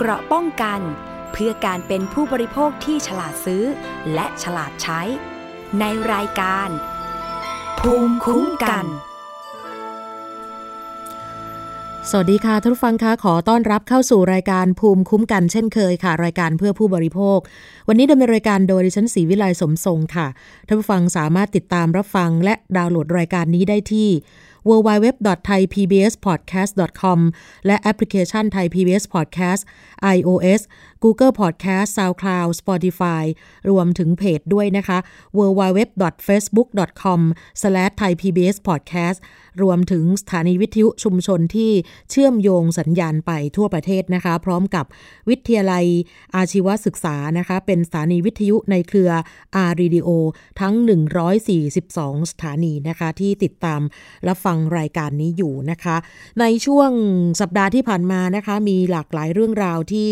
เกราะป้องกัน เพื่อการเป็นผู้บริโภคที่ฉลาดซื้อ และฉลาดใช้ ในรายการ ภูมิคุ้มกัน สวัสดีค่ะท่านผู้ฟังคะขอต้อนรับเข้าสู่รายการภูมิคุ้มกันเช่นเคยค่ะ รายการเพื่อผู้บริโภค วันนี้ดำเนินรายการโดยดิฉันศรีวิไลสมทรงค่ะท่านผู้ฟังสามารถติดตามรับฟังและดาวน์โหลดรายการนี้ได้ที่ www.thaipbspodcast.com และแอปพลิเคชัน Thai PBS Podcast iOS Google Podcast SoundCloud Spotify รวมถึงเพจด้วยนะคะ www.facebook.com/thaipbspodcast รวมถึงสถานีวิทยุชุมชนที่เชื่อมโยงสัญญาณไปทั่วประเทศนะคะ พร้อมกับวิทยาลัยอาชีวศึกษานะคะ เป็นสถานีวิทยุในเครือ R Radio ทั้ง 142 สถานีนะคะ ที่ติดตามรับฟังรายการนี้อยู่นะคะ ในช่วงสัปดาห์ที่ผ่านมานะคะ มีหลากหลายเรื่องราวที่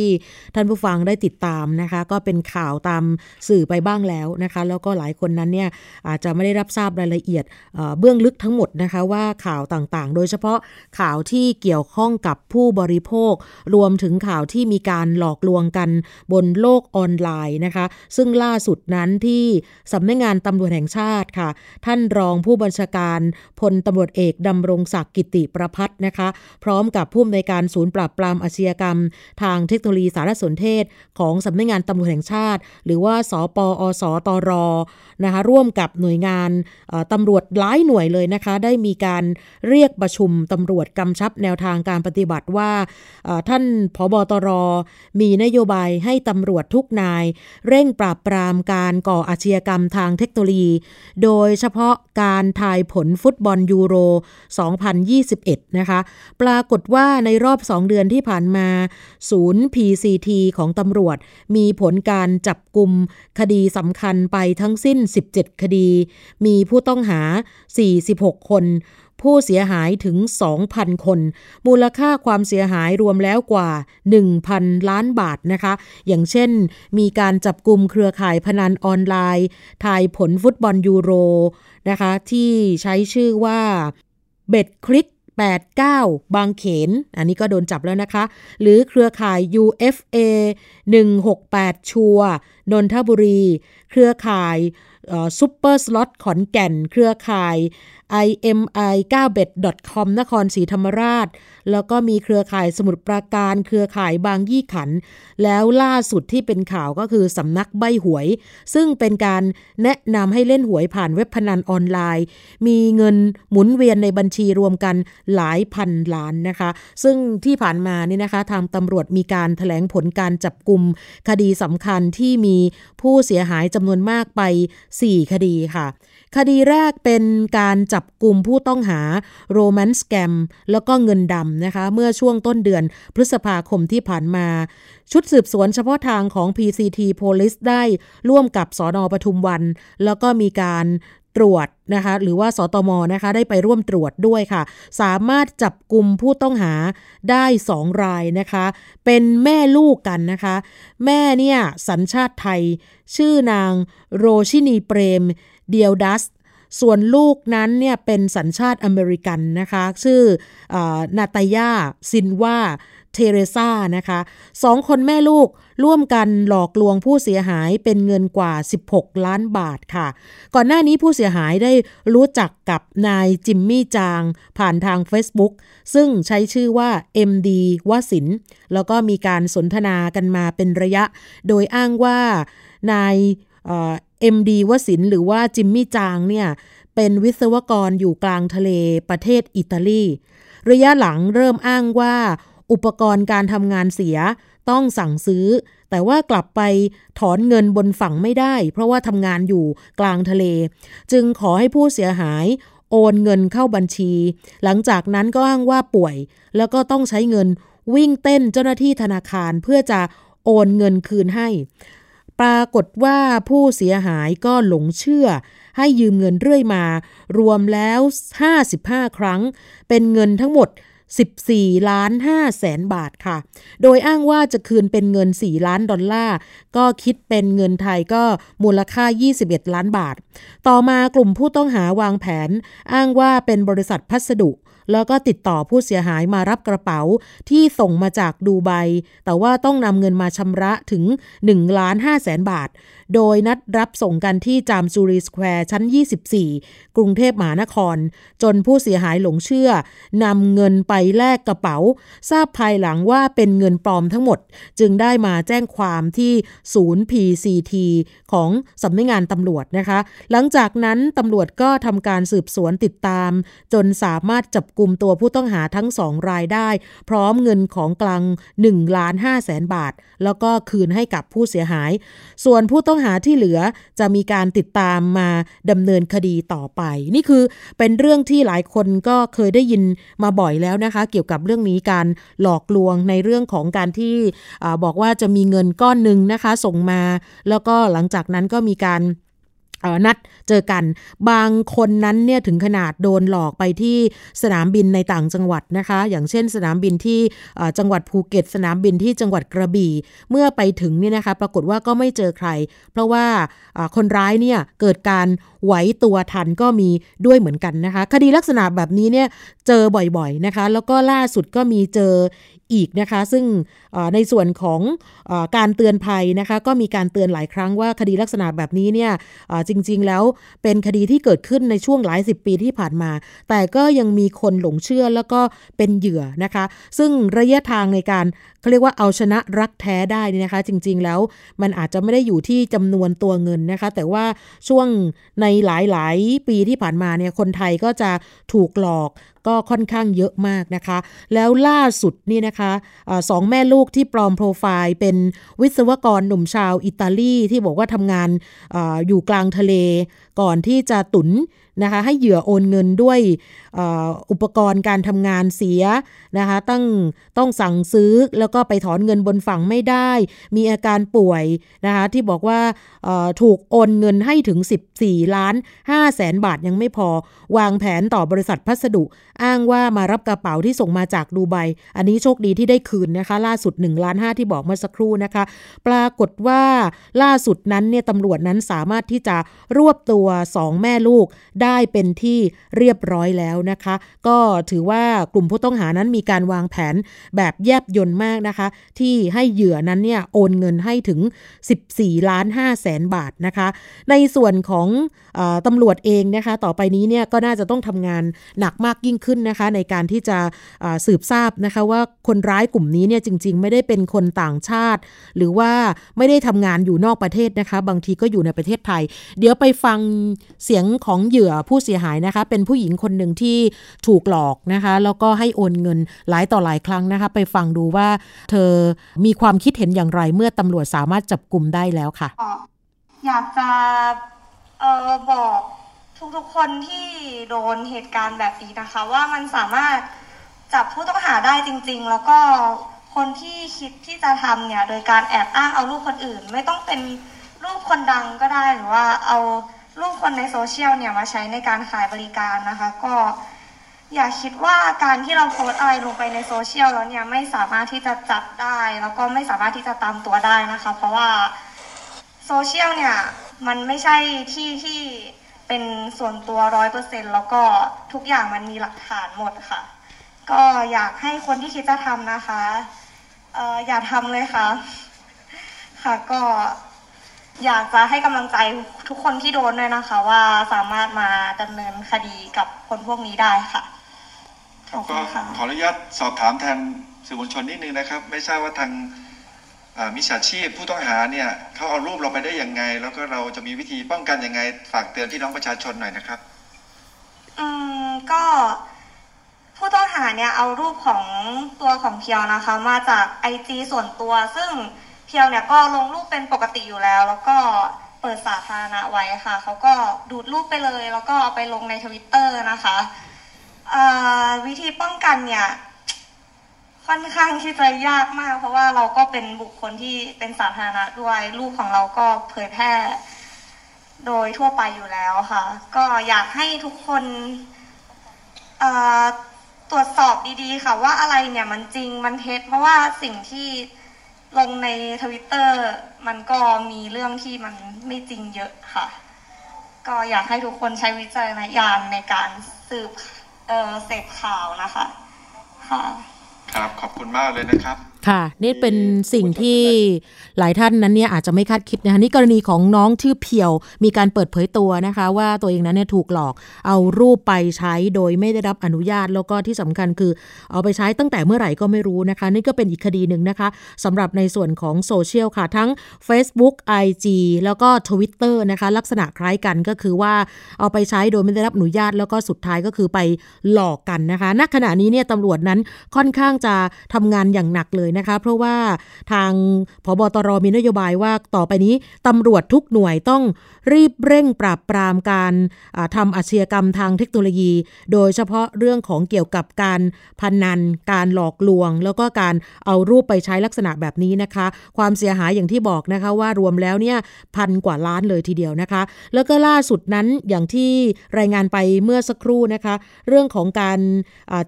ท่านผู้ฟังได้ติดตามนะคะ ก็เป็นข่าวตามสื่อไปบ้างแล้วนะคะ แล้วก็หลายคนนั้นเนี่ยอาจจะไม่ได้รับทราบรายละเอียดเเบื้องลึกทั้งหมดนะคะว่าข่าวต่างๆ โดยเฉพาะข่าวที่เกี่ยวข้องกับผู้บริโภค รวมถึงข่าวที่มีการหลอกลวงกันบนโลกออนไลน์นะคะ ซึ่งล่าสุดนั้นที่สำนักงงานตำรวจแห่งชาติค่ะ ท่านรองผู้บัญชาการพลตำรวจเอกดำรงศักดิ์กิติประพัฒนะคะ พร้อมกับผู้อำนวยการศูนย์ปราบปรามอาชญากรรม ทางเทคโนโลยีสารสนเทศ ของสำนักงงานตำรวจแห่งชาติ หรือว่าสปอสตรนะคะร่วมกับหน่วยงานตำรวจหลายหน่วยเลยนะคะ ได้มีการเรียกประชุมตำรวจกำชับแนวทางการปฏิบัติว่าท่านผบตร มีนโยบายให้ตำรวจทุกนาย เร่งปราบปรามการก่ออาชญากรรมทางเทคโนโลยี โดยเฉพาะการทายผลฟุตบอลยูโร2021 นะคะ ปรากฏว่าในรอบ 2 เดือนที่ผ่านมา ศูนย์ PCT ของตำรวจ มีผลการจับกลุ่มคดีสำคัญไปทั้งสิ้น 17 คดี มีผู้ต้องหา 46 คนผู้เสียหายถึง 2,000 คน มูลค่าความเสียหายรวมแล้วกว่า 1,000 ล้านบาทนะคะ อย่างเช่น มีการจับกลุ่มเครือข่ายพนันออนไลน์ ทายผลฟุตบอลยูโรนะคะ ที่ใช้ชื่อว่า Betclick 89 บางเขน อันนี้ก็โดนจับแล้วนะคะ หรือเครือข่าย UFA 168 ชัวนนทบุรี เครือข่าย Superslot ขอนแก่น เครือข่าย imi 9 b e t com นครศรีธรรมราช แล้วก็มีเครือข่ายสมุทรปราการ เครือข่ายบางยี่ขัน แล้วล่าสุดที่เป็นข่าวก็คือสำนักใบหวย ซึ่งเป็นการแนะนำให้เล่นหวยผ่านเว็บพนันออนไลน์ มีเงินหมุนเวียนในบัญชีรวมกันหลายพันล้านนะคะ ซึ่งที่ผ่านมานี่นะคะ ทางตำรวจมีการถแถลงผลการจับกลุ่มคดีสำคัญที่มีผู้เสียหายจำนวนมากไป 4 คดีค่ะ คดีแรกเป็นการจับกลุ่มผู้ต้องหาโรแมนต์แกมแล้วก็เงินดำนะคะ เมื่อช่วงต้นเดือนพฤษภาคมที่ผ่านมา ชุดสืบสวนเฉพาะทางของ PCT Police ได้ร่วมกับสอนอปทุมวัน แล้วก็มีการตรวจนะคะหรือว่าสตมนะคะได้ไปร่วมตรวจด้วยค่ะ สามารถจับกลุ่มผู้ต้องหาได้สองรายนะคะ เป็นแม่ลูกกันนะคะ แม่เนี่ยสัญชาติไทย ชื่อนางโรชินีเปรม เดียวดัส ส่วนลูกนั้นเนี่ยเป็นสัญชาติอเมริกันนะคะ ชื่ออนาตายาซินว่าเทเรซานะคะสองคนแม่ลูกร่วมกันหลอกลวงผู้เสียหายเป็นเงินกว่า 16 ล้านบาทค่ะ ก่อนหน้านี้ผู้เสียหายได้รู้จักกับนายจิมมี่จาง ผ่านทาง Facebook ซึ่งใช้ชื่อว่า MD วสิน แล้วก็มีการสนทนากันมาเป็นระยะ โดยอ้างว่านาย เอ็มดีวสินหรือว่าจิมมี่จางเนี่ยเป็นวิศวกรอยู่กลางทะเลประเทศอิตาลี ระยะหลังเริ่มอ้างว่า อุปกรณ์การทำงานเสียต้องสั่งซื้อ แต่ว่ากลับไปถอนเงินบนฝั่งไม่ได้ เพราะว่าทำงานอยู่กลางทะเล จึงขอให้ผู้เสียหายโอนเงินเข้าบัญชี หลังจากนั้นก็อ้างว่าป่วย แล้วก็ต้องใช้เงินวิ่งเต้นเจ้าหน้าที่ธนาคารเพื่อจะโอนเงินคืนให้ ปรากฏว่าผู้เสียหายก็หลงเชื่อ ให้ยืมเงินเรื่อยมา รวมแล้ว 55 ครั้ง เป็นเงินทั้งหมด 14 ล้าน5แสนบาทค่ะ โดยอ้างว่าจะคืนเป็นเงิน 4 ล้านดอลลาร์ ก็คิดเป็นเงินไทยก็มูลค่า 21 ล้านบาท ต่อมากลุ่มผู้ต้องหาวางแผน อ้างว่าเป็นบริษัทพัสดุ แล้วก็ติดต่อผู้เสียหายมารับกระเป๋าที่ส่งมาจากดูไบแต่ว่าต้องนำเงินมาชำระถึง1ล้าน5แสนบาท โดยนัดรับส่งกันที่จามจูรีสแควร์ชั้น 24 กรุงเทพมหานคร จนผู้เสียหายหลงเชื่อนำเงินไปแลกกระเป๋า ทราบภายหลังว่าเป็นเงินปลอมทั้งหมด จึงได้มาแจ้งความที่ศูนย์ PCT ของสำนักงานตำรวจนะคะ หลังจากนั้นตำรวจก็ทำการสืบสวนติดตาม จนสามารถจับกลุ่มตัวผู้ต้องหาทั้งสองรายได้ พร้อมเงินของกลาง1ล้าน5แสนบาท แล้วก็คืนให้กับผู้เสียหาย ส่วนผู้ต้องหาที่เหลือจะมีการติดตามมาดำเนินคดีต่อไป นี่คือเป็นเรื่องที่หลายคนก็เคยได้ยินมาบ่อยแล้วนะคะ เกี่ยวกับเรื่องนี้การหลอกลวงในเรื่องของการที่อบอกว่าจะมีเงินก้อนหนึ่งนะคะส่งมา แล้วก็หลังจากนั้นก็มีการ นัดเจอกัน บางคนนั้นเนี่ยถึงขนาดโดนหลอกไปที่สนามบินในต่างจังหวัดนะคะ อย่างเช่น สนามบินที่จังหวัดภูเก็ต สนามบินที่จังหวัดกระบี่ เมื่อไปถึงเนี่ยนะคะ ปรากฏว่าก็ไม่เจอใคร เพราะว่าคนร้ายเนี่ยเกิดการไหวตัวทันก็มีด้วยเหมือนกันนะคะ คดีลักษณะแบบนี้เนี่ยเจอบ่อยๆนะคะ แล้วก็ล่าสุดก็มีเจอ อีกนะคะ ซึ่งในส่วนของอการเตือนภัยนะคะ ก็มีการเตือนหลายครั้งว่าคดีลักษณะแบบนี้เนี่ยจริง ๆ แล้วเป็นคดีที่เกิดขึ้นในช่วงหลายสิบปีที่ผ่านมา แต่ก็ยังมีคนหลงเชื่อแล้วก็เป็นเหยื่อนะคะ ซึ่งระยะทางในการเขาเรียกว่าเอาชนะรักแท้ได้นี่นะคะ จริง ๆ แล้วมันอาจจะไม่ได้อยู่ที่จำนวนตัวเงินนะคะ แต่ว่าช่วงในหลาย ๆ ปีที่ผ่านมาเนี่ยคนไทยก็จะถูกหลอก ก็ค่อนข้างเยอะมากนะคะ แล้วล่าสุดนี่นะคะอะสองแม่ลูกที่ปลอมโปรไฟล์เป็นวิศวกรหนุ่มชาวอิตาลีที่บอกว่าทำงานออยู่กลางทะเล ก่อนที่จะตุนนะคะให้เหยื่อโอนเงินด้วยอุปกรณ์การทำงานเสียนะคะตั้งต้องสั่งซื้อแล้วก็ไปถอนเงินบนฝั่งไม่ได้ มีอาการป่วยนะคะที่บอกว่าถูกโอนเงินให้ถึง 14 ล้าน5แสนบาทยังไม่พอ วางแผนต่อบริษัทพัสดุอ้างว่ามารับกระเป๋าที่ส่งมาจากดูไบ อันนี้โชคดีที่ได้คืนนะคะ ล่าสุด1ล้าน5ที่บอกเมื่อสักครู่นะคะ ปรากฏว่าล่าสุดนั้นเนี่ยตำรวจนั้นสามารถที่จะรวบตัว 2 แม่ลูกได้เป็นที่เรียบร้อยแล้วนะคะ ก็ถือว่ากลุ่มผู้ต้องหานั้นมีการวางแผนแบบแยบยนต์มากนะคะ ที่ให้เหยื่อนั้นเนี่ยโอนเงินให้ถึง 14 ล้าน5แสนบาทนะคะ ในส่วนของอตำรวจเองนะคะ ต่อไปนี้เนี่ยก็น่าจะต้องทำงานหนักมากยิ่งขึ้นนะคะในการที่จะสืบทราบนะคะว่าคนร้ายกลุ่มนี้เนี่ยจริง ๆ ไม่ได้เป็นคนต่างชาติ หรือว่าไม่ได้ทำงานอยู่นอกประเทศนะคะ บางทีก็อยู่ในประเทศไทย เดี๋ยวไปฟังเสียงของเหยื่อผู้เสียหายนะคะ เป็นผู้หญิงคนหนึ่งที่ถูกหลอกนะคะ แล้วก็ให้โอนเงินหลายต่อหลายครั้งนะคะ ไปฟังดูว่าเธอมีความคิดเห็นอย่างไรเมื่อตำรวจสามารถจับกลุ่มได้แล้วค่ะ อยากจะเออบอก ทุกๆคนที่โดนเหตุการณ์แบบนี้นะคะ ว่ามันสามารถจับผู้ต้องหาได้จริง ๆ แล้วก็คนที่คิดที่จะทำเนี่ย โดยการแอบอ้างเอารูปคนอื่น ไม่ต้องเป็นรูปคนดังก็ได้หรือว่าเอารูปคนในโซเชียลเนี่ยมาใช้ในการขายบริการนะคะ ก็อย่าคิดว่าการที่เราโพสต์อะไรลงไปในโซเชียลแล้วเนี่ยไม่สามารถที่จะจับได้ แล้วก็ไม่สามารถที่จะตามตัวได้นะคะ เพราะว่าโซเชียลเนี่ยมันไม่ใช่ที่ที่ เป็นส่วนตัวร้อยเปอร์เซ็นต์แล้วก็ทุกอย่างมันมีหลักฐานหมดค่ะ ก็อยากให้คนที่คิดจะทำนะคะเอออย่าทำเลยค่ะ ค่ะก็อยากจะให้กำลังใจทุกคนที่โดนด้วยนะคะ ว่าสามารถมาดำเนินคดีกับคนพวกนี้ได้ค่ะก็ขออนุญาตสอบถามแทนสื่อมวลชนนิดนึงนะครับ ไม่ทราบว่าทาง มิจฉาชีพผู้ต้องหาเนี่ยเขาเอารูปเราไปได้ยังไง แล้วก็เราจะมีวิธีป้องกันยังไง ฝากเตือนพี่น้องประชาชนหน่อยนะครับ อืมก็ผู้ต้องหาเนี่ยเอารูปของตัวของเพียวนะคะ มาจากไอจีส่วนตัว ซึ่งเพียวเนี่ยก็ลงรูปเป็นปกติอยู่แล้ว แล้วก็เปิดสาธารณะไว้ค่ะเขาก็ดูดรูปไปเลย แล้วก็เอาไปลงในทวิตเตอร์นะคะวิธีป้องกันเนี่ย ค่อนข้างที่จะยากมาก เพราะว่าเราก็เป็นบุคคลที่เป็นสาธารณะด้วยรูปของเราก็เผยแพร่ โดยทั่วไปอยู่แล้วค่ะ ก็อยากให้ทุกคนตรวจสอบดีๆ ค่ะ ว่าอะไรเนี่ยมันจริงมันเท็จ เพราะว่าสิ่งที่ลงในทวิตเตอร์มันก็มีเรื่องที่มันไม่จริงเยอะค่ะ ก็อยากให้ทุกคนใช้วิจารณญาณในการสืบเเสพข่าวนะคะ ค่ะ ครับขอบคุณมากเลยนะครับ ค่ะ นี่เป็นสิ่งที่หลายท่านนั้นเนี่ยอาจจะไม่คาดคิดนะคะนี่กรณีของน้องชื่อเพียว มีการเปิดเผยตัวนะคะ ว่าตัวเองนั้นเนี่ยถูกหลอกเอารูปไปใช้โดยไม่ได้รับอนุญาต แล้วก็ที่สำคัญคือเอาไปใช้ตั้งแต่เมื่อไหร่ก็ไม่รู้นะคะ นี่ก็เป็นอีกคดีหนึ่งนะคะสำหรับในส่วนของโซเชียลค่ะทั้ง Facebook IG แล้วก็ Twitter นะคะลักษณะคล้ายกันก็คือว่าเอาไปใช้โดยไม่ได้รับอนุญาต แล้วก็สุดท้ายก็คือไปหลอกกันนะคะณขณะนี้เนี่ยตำรวจนั้นค่อนข้างจะทำงานอย่างหนักเลยนะคะ เพราะว่าทางพบตรมีนโยบายว่าต่อไปนี้ตำรวจทุกหน่วยต้องรีบเร่งปราบปรามการทำอาชญากรรมทางเทคโนโลยี โดยเฉพาะเรื่องของเกี่ยวกับการพนัน การหลอกลวง แล้วก็การเอารูปไปใช้ลักษณะแบบนี้นะคะ ความเสียหายอย่างที่บอกนะคะว่ารวมแล้วเนี่ยพันกว่าล้านเลยทีเดียวนะคะ แล้วก็ล่าสุดนั้นอย่างที่รายงานไปเมื่อสักครู่นะคะ เรื่องของการ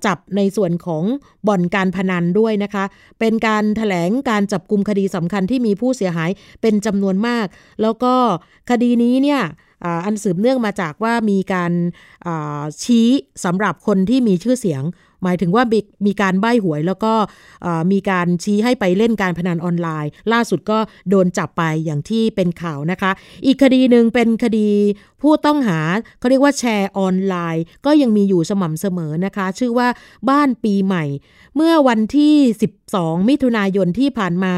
จับในส่วนของบ่อนการพนันด้วยนะคะ เป็นการถแถลงการจับกลุ่มคดีสำคัญที่มีผู้เสียหายเป็นจำนวนมาก แล้วก็คดีนี้เนี่ยอันสืบเนื่องมาจากว่ามีการชี้สำหรับคนที่มีชื่อเสียง หมายถึงว่ามีการใบ้หวย แล้วก็มีการชี้ให้ไปเล่นการพนันออนไลน์ ล่าสุดก็โดนจับไปอย่างที่เป็นข่าวนะคะ อีกคดีหนึ่งเป็นคดีผู้ต้องหาเขาเรียกว่าแชร์ออนไลน์ ก็ยังมีอยู่สม่ำเสมอนะคะ ชื่อว่าบ้านปีใหม่ เมื่อวันที่ 12 มิถุนายนที่ผ่านมา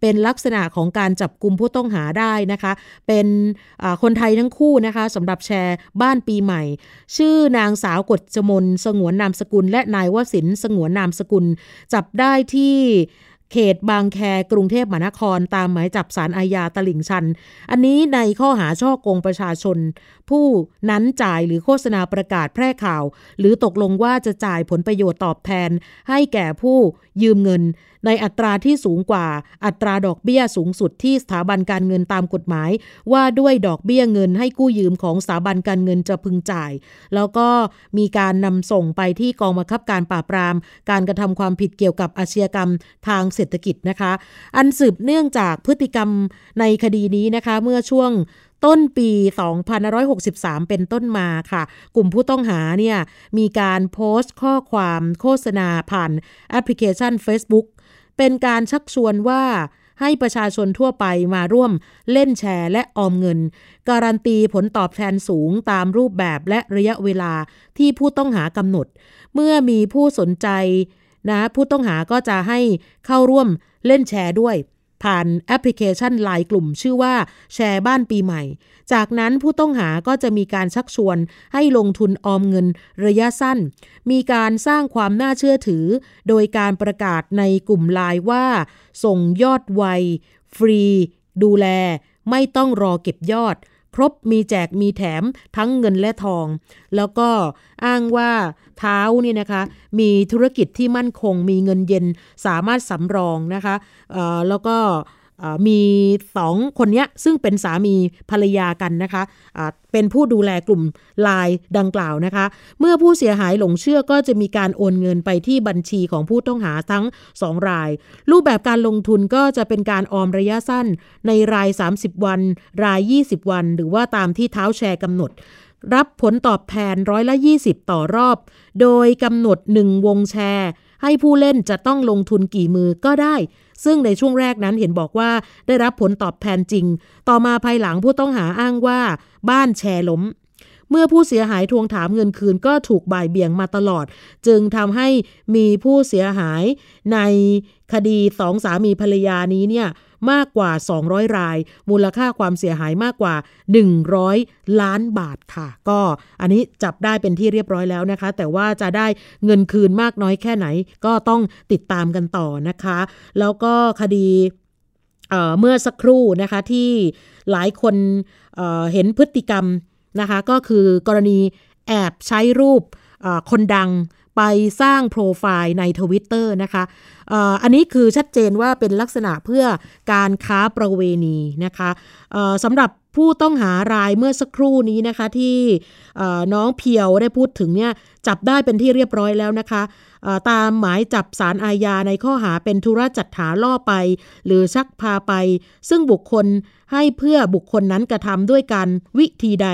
เป็นลักษณะของการจับกลุ่มผู้ต้องหาได้นะคะ เป็นคนไทยทั้งคู่นะคะสำหรับแชร์บ้านปีใหม่ ชื่อนางสาวกฎจมนสงวนนามสกุล และนายวสินสงวนนามสกุล จับได้ที่ เขตบางแคกรุงเทพมหานคร ตามหมายจับสารอาญาตลิ่งชัน อันนี้ในข้อหาช่อโกงประชาชน ผู้นั้นจ่ายหรือโฆษณาประกาศแพร่ข่าว หรือตกลงว่าจะจ่ายผลประโยชน์ตอบแทน ให้แก่ผู้ยืมเงินในอัตราที่สูงกว่าอัตราดอกเบี้ยสูงสุดที่สถาบันการเงินตามกฎหมาย ว่าด้วยดอกเบี้ยเงินให้กู้ยืมของสถาบันการเงินจะพึงจ่าย แล้วก็มีการนำส่งไปที่กองบังคับการปราบปราม การกระทำความผิดเกี่ยวกับอาชญากรรมทางเศรษฐกิจนะคะ อันสืบเนื่องจากพฤติกรรมในคดีนี้นะคะเมื่อช่วงต้นปี 2563 เป็นต้นมาค่ะ กลุ่มผู้ต้องหาเนี่ย มีการโพสต์ข้อความโฆษณาผ่านแอปพลิเคชัน Facebook เป็นการชักชวนว่าให้ประชาชนทั่วไปมาร่วมเล่นแชร์และออมเงิน การันตีผลตอบแทนสูงตามรูปแบบและระยะเวลาที่ผู้ต้องหากำหนด เมื่อมีผู้สนใจนะผู้ต้องหาก็จะให้เข้าร่วมเล่นแชร์ด้วย ผ่านแอปพลิเคชันไลน์กลุ่มชื่อว่าแชร์บ้านปีใหม่ จากนั้นผู้ต้องหาก็จะมีการชักชวนให้ลงทุนออมเงินระยะสั้น มีการสร้างความน่าเชื่อถือ โดยการประกาศในกลุ่มไลน์ว่า ส่งยอดไว ฟรี ดูแล ไม่ต้องรอเก็บยอด ครบมีแจกมีแถมทั้งเงินและทอง แล้วก็อ้างว่าเท้านี่นะคะมีธุรกิจที่มั่นคงมีเงินเย็นสามารถสำรองนะคะแล้วก็ มีสองคนนี้ซึ่งเป็นสามีภรรยากันนะคะะเป็นผู้ดูแลกลุ่มลายดังกล่าวนะคะ เมื่อผู้เสียหายหลงเชื่อก็จะมีการโอนเงินไปที่บัญชีของผู้ต้องหาทั้ง 2 ราย รูปแบบการลงทุนก็จะเป็นการออมระยะสั้น ในราย 30 วัน ราย 20 วัน หรือว่าตามที่เท้าแชร์กำหนดรับผลตอบแทนร้อยละ 20 ต่อรอบ โดยกำหนด 1 วงแชร์ ให้ผู้เล่นจะต้องลงทุนกี่มือก็ได้ ซึ่งในช่วงแรกนั้นเห็นบอกว่าได้รับผลตอบแทนจริง ต่อมาภายหลังผู้ต้องหาอ้างว่า บ้านแชร์ล้ม เมื่อผู้เสียหายทวงถามเงินคืนก็ถูกบ่ายเบี่ยงมาตลอด จึงทำให้มีผู้เสียหายในคดีสองสามีภรรยานี้เนี่ย มากกว่า 200 ราย มูลค่าความเสียหายมากกว่า 100 ล้านบาทค่ะ ก็อันนี้จับได้เป็นที่เรียบร้อยแล้วนะคะ แต่ว่าจะได้เงินคืนมากน้อยแค่ไหน ก็ต้องติดตามกันต่อนะคะ แล้วก็คดีเเมื่อสักครู่นะคะที่หลายคนเเห็นพฤติกรรมนะคะ ก็คือกรณีแอบใช้รูปคนดังไปสร้างโปรไฟล์ในทวิตเตอร์นะคะ อันนี้คือชัดเจนว่าเป็นลักษณะเพื่อการค้าประเวณีนะคะสำหรับผู้ต้องหารายเมื่อสักครู่นี้นะคะที่น้องเพียวได้พูดถึงเนี่ยจับได้เป็นที่เรียบร้อยแล้วนะคะ ตามหมายจับสารอาญาในข้อหาเป็นธุระจัดหาล่อไป หรือชักพาไป ซึ่งบุคคลให้เพื่อบุคคลนั้นกระทำด้วยการวิธีใด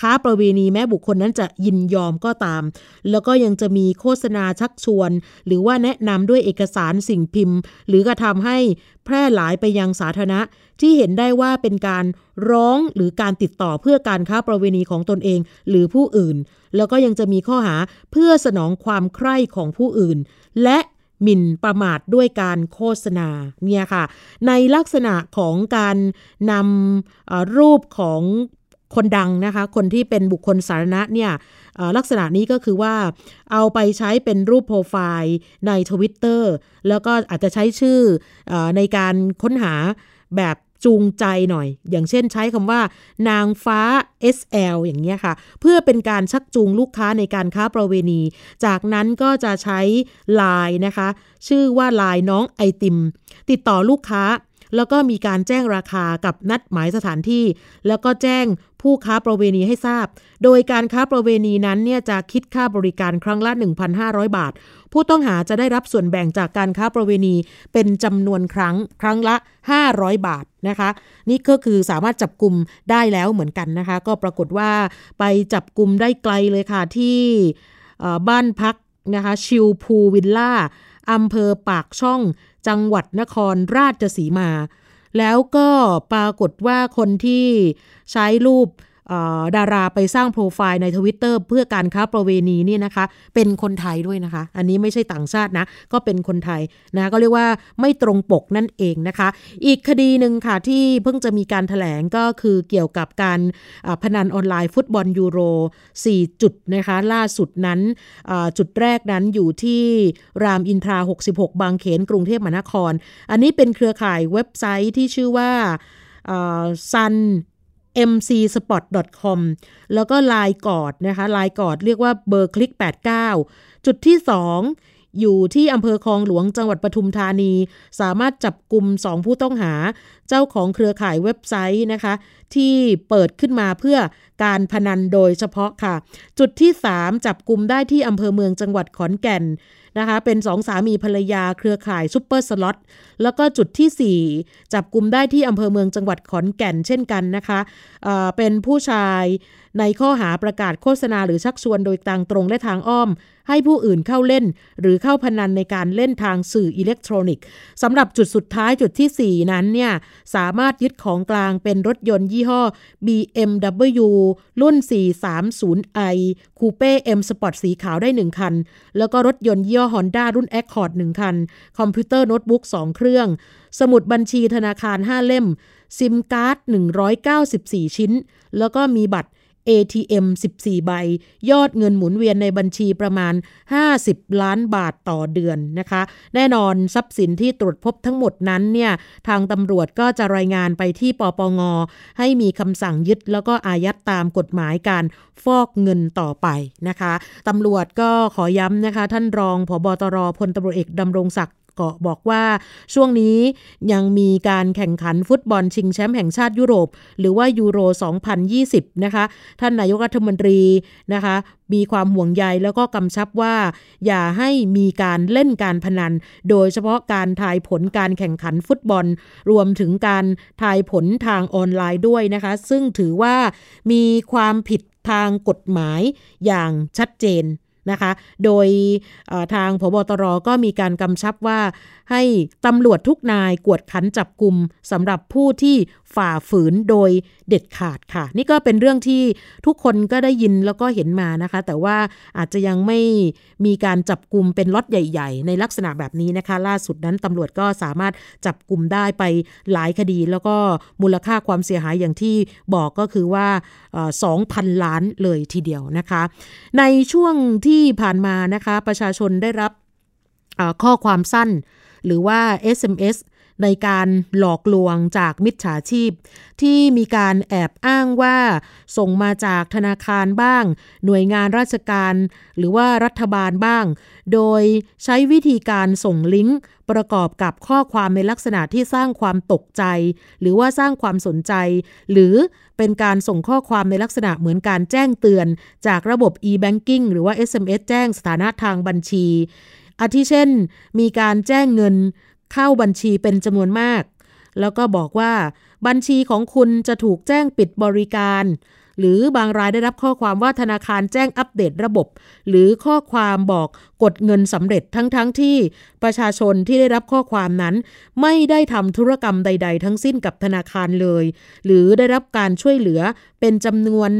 ค้าประเวณีแม้บุคคลนั้นจะยินยอมก็ตาม แล้วก็ยังจะมีโฆษณาชักชวน หรือว่าแนะนำด้วยเอกสารสิ่งพิมพ์ หรือกระทำให้แพร่หลายไปยังสาธารณะ ที่เห็นได้ว่าเป็นการร้องหรือการติดต่อเพื่อการค้าประเวณีของตนเอง หรือผู้อื่น แล้วก็ยังจะมีข้อหาเพื่อสนองความใคร่ของผู้อื่น และหมิ่นประมาทด้วยการโฆษณาเนี่ยค่ะ ในลักษณะของการนำรูปของคนดังนะคะ คนที่เป็นบุคคลสาธารณะเนี่ยลักษณะนี้ก็คือว่าเอาไปใช้เป็นรูปโปรไฟล์ในทวิตเตอร์แล้วก็อาจจะใช้ชื่ออในการค้นหาแบบ จูงใจหน่อย อย่างเช่นใช้คำว่า นางฟ้า SL อย่างเงี้ยค่ะ เพื่อเป็นการชักจูงลูกค้าในการค้าประเวณี จากนั้นก็จะใช้ไลน์นะคะ ชื่อว่าไลน์น้องไอติม ติดต่อลูกค้า แล้วก็มีการแจ้งราคากับนัดหมายสถานที่ แล้วก็แจ้งผู้ค้าประเวณีให้ทราบ โดยการค้าประเวณีนั้นเนี่ยจะคิดค่าบริการครั้งละ 1,500 บาท ผู้ต้องหาจะได้รับส่วนแบ่งจากการค้าประเวณีเป็นจำนวนครั้งครั้งละ 500 บาทนะคะ นี่ก็คือสามารถจับกลุ่มได้แล้วเหมือนกันนะคะ ก็ปรากฏว่าไปจับกลุ่มได้ไกลเลยค่ะที่บ้านพักนะคะชิวพูวิลล่าอำเภอปากช่อง จังหวัดนครราชสีมา แล้วก็ปรากฏว่าคนที่ใช้รูป ดาราไปสร้างโปรไฟล์ในทวิตเตอร์เพื่อการค้าประเวณีนี่นะคะ เป็นคนไทยด้วยนะคะ อันนี้ไม่ใช่ต่างชาตินะ ก็เป็นคนไทยนะก็เรียกว่าไม่ตรงปกนั่นเองนะคะ อีกคดีหนึ่งค่ะที่เพิ่งจะมีการถแถลงก็คือเกี่ยวกับการพนันออนไลน์ฟุตบอลยูโร 4 จุดนะคะล่าสุดนั้นจุดแรกนั้นอยู่ที่รามอินทรา 66 บางเขนกรุงเทพมหานคร อันนี้เป็นเครือข่ายเว็บไซต์ที่ชื่อว่าซัน mcspot.com แล้วก็ลายกอดนะคะลายกอดเรียกว่าเบอร์คลิก 89 จุดที่ 2 อยู่ที่อำเภอคลองหลวงจังหวัดปทุมธานี สามารถจับกลุ่ม2ผู้ต้องหา เจ้าของเครือข่ายเว็บไซต์นะคะ ที่เปิดขึ้นมาเพื่อการพนันโดยเฉพาะค่ะ จุดที่ 3 จับกลุ่มได้ที่อำเภอเมืองจังหวัดขอนแก่นนะคะ เป็นสองสามีภรรยาเครือข่ายซุปเปอร์สล็อตแล้วก็จุดที่ 4 จับกลุ่มได้ที่อำเภอเมืองจังหวัดขอนแก่นเช่นกันนะคะเเป็นผู้ชายในข้อหาประกาศโฆษณาหรือชักชวนโดยทางตรงและทางอ้อม ให้ผู้อื่นเข้าเล่น หรือเข้าพนันในการเล่นทางสื่ออิเล็กทรอนิกส์สำหรับจุดสุดท้ายจุดที่ 4 นั้นเนี่ยสามารถยึดของกลางเป็นรถยนต์ยี่ห้อ BMW รุ่น 430i Coupe M Sport สีขาวได้ 1 คัน แล้วก็รถยนต์ยี่ห้อ Honda รุ่น Accord 1 คัน คอมพิวเตอร์โน้ตบุ๊ก2 เครื่อง สมุดบัญชีธนาคาร 5 เล่ม ซิมการ์ด 194 ชิ้น แล้วก็มีบัตร ATM 14 ใบ ยอดเงินหมุนเวียนในบัญชีประมาณ 50 ล้านบาทต่อเดือนนะคะ แน่นอนทรัพย์สินที่ตรวจพบทั้งหมดนั้นเนี่ยทางตำรวจก็จะรายงานไปที่ปปง ให้มีคำสั่งยึดแล้วก็อายัดตามกฎหมายการฟอกเงินต่อไปนะคะตำรวจก็ขอย้ำนะคะ ท่านรองผบตรพลตำรวจเอกดำรงศักดิ์ ก็บอกว่าช่วงนี้ยังมีการแข่งขันฟุตบอลชิงแชมป์แห่งชาติยุโรป หรือว่ายูโร 2020 นะคะ ท่านนายกรัฐมนตรีนะคะ มีความห่วงใยแล้วก็กำชับว่า อย่าให้มีการเล่นการพนัน โดยเฉพาะการทายผลการแข่งขันฟุตบอล รวมถึงการทายผลทางออนไลน์ด้วยนะคะ ซึ่งถือว่ามีความผิดทางกฎหมายอย่างชัดเจน นะคะ โดยทางพบตรก็มีการกำชับว่าให้ตำรวจทุกนายกวดขันจับกลุ่มสำหรับผู้ที่ฝ่าฝืนโดยเด็ดขาดค่ะ นี่ก็เป็นเรื่องที่ทุกคนก็ได้ยินแล้วก็เห็นมานะคะ แต่ว่าอาจจะยังไม่มีการจับกลุ่มเป็นล็อตใหญ่ ๆ ในลักษณะแบบนี้นะคะ ล่าสุดนั้นตำรวจก็สามารถจับกลุ่มได้ไปหลายคดี แล้วก็มูลค่าความเสียหายอย่างที่บอกก็คือว่าสองพันล้านเลยทีเดียวนะคะ ในช่วงที่ที่ผ่านมานะคะ ประชาชนได้รับข้อความสั้น หรือว่า SMS ในการหลอกลวงจากมิจฉาชีพ ที่มีการแอบอ้างว่า ส่งมาจากธนาคารบ้าง หน่วยงานราชการ หรือว่ารัฐบาลบ้าง โดยใช้วิธีการส่งลิงก์ประกอบกับข้อความในลักษณะที่สร้างความตกใจ หรือว่าสร้างความสนใจ หรือ เป็นการส่งข้อความในลักษณะเหมือนการแจ้งเตือน จากระบบ e-banking หรือว่า SMS แจ้งสถานะทางบัญชี อาทิเช่น มีการแจ้งเงินเข้าบัญชีเป็นจำนวนมาก แล้วก็บอกว่า บัญชีของคุณจะถูกแจ้งปิดบริการ หรือบางรายได้รับข้อความว่าธนาคารแจ้งอัปเดตระบบ หรือข้อความบอกกดเงินสำเร็จทั้งๆทที่ประชาชนที่ได้รับข้อความนั้น ไม่ได้ทำธุรกรรมใด ๆ ทั้งสิ้นกับธนาคารเลย หรือได้รับการช่วยเหลือเป็นจำนวน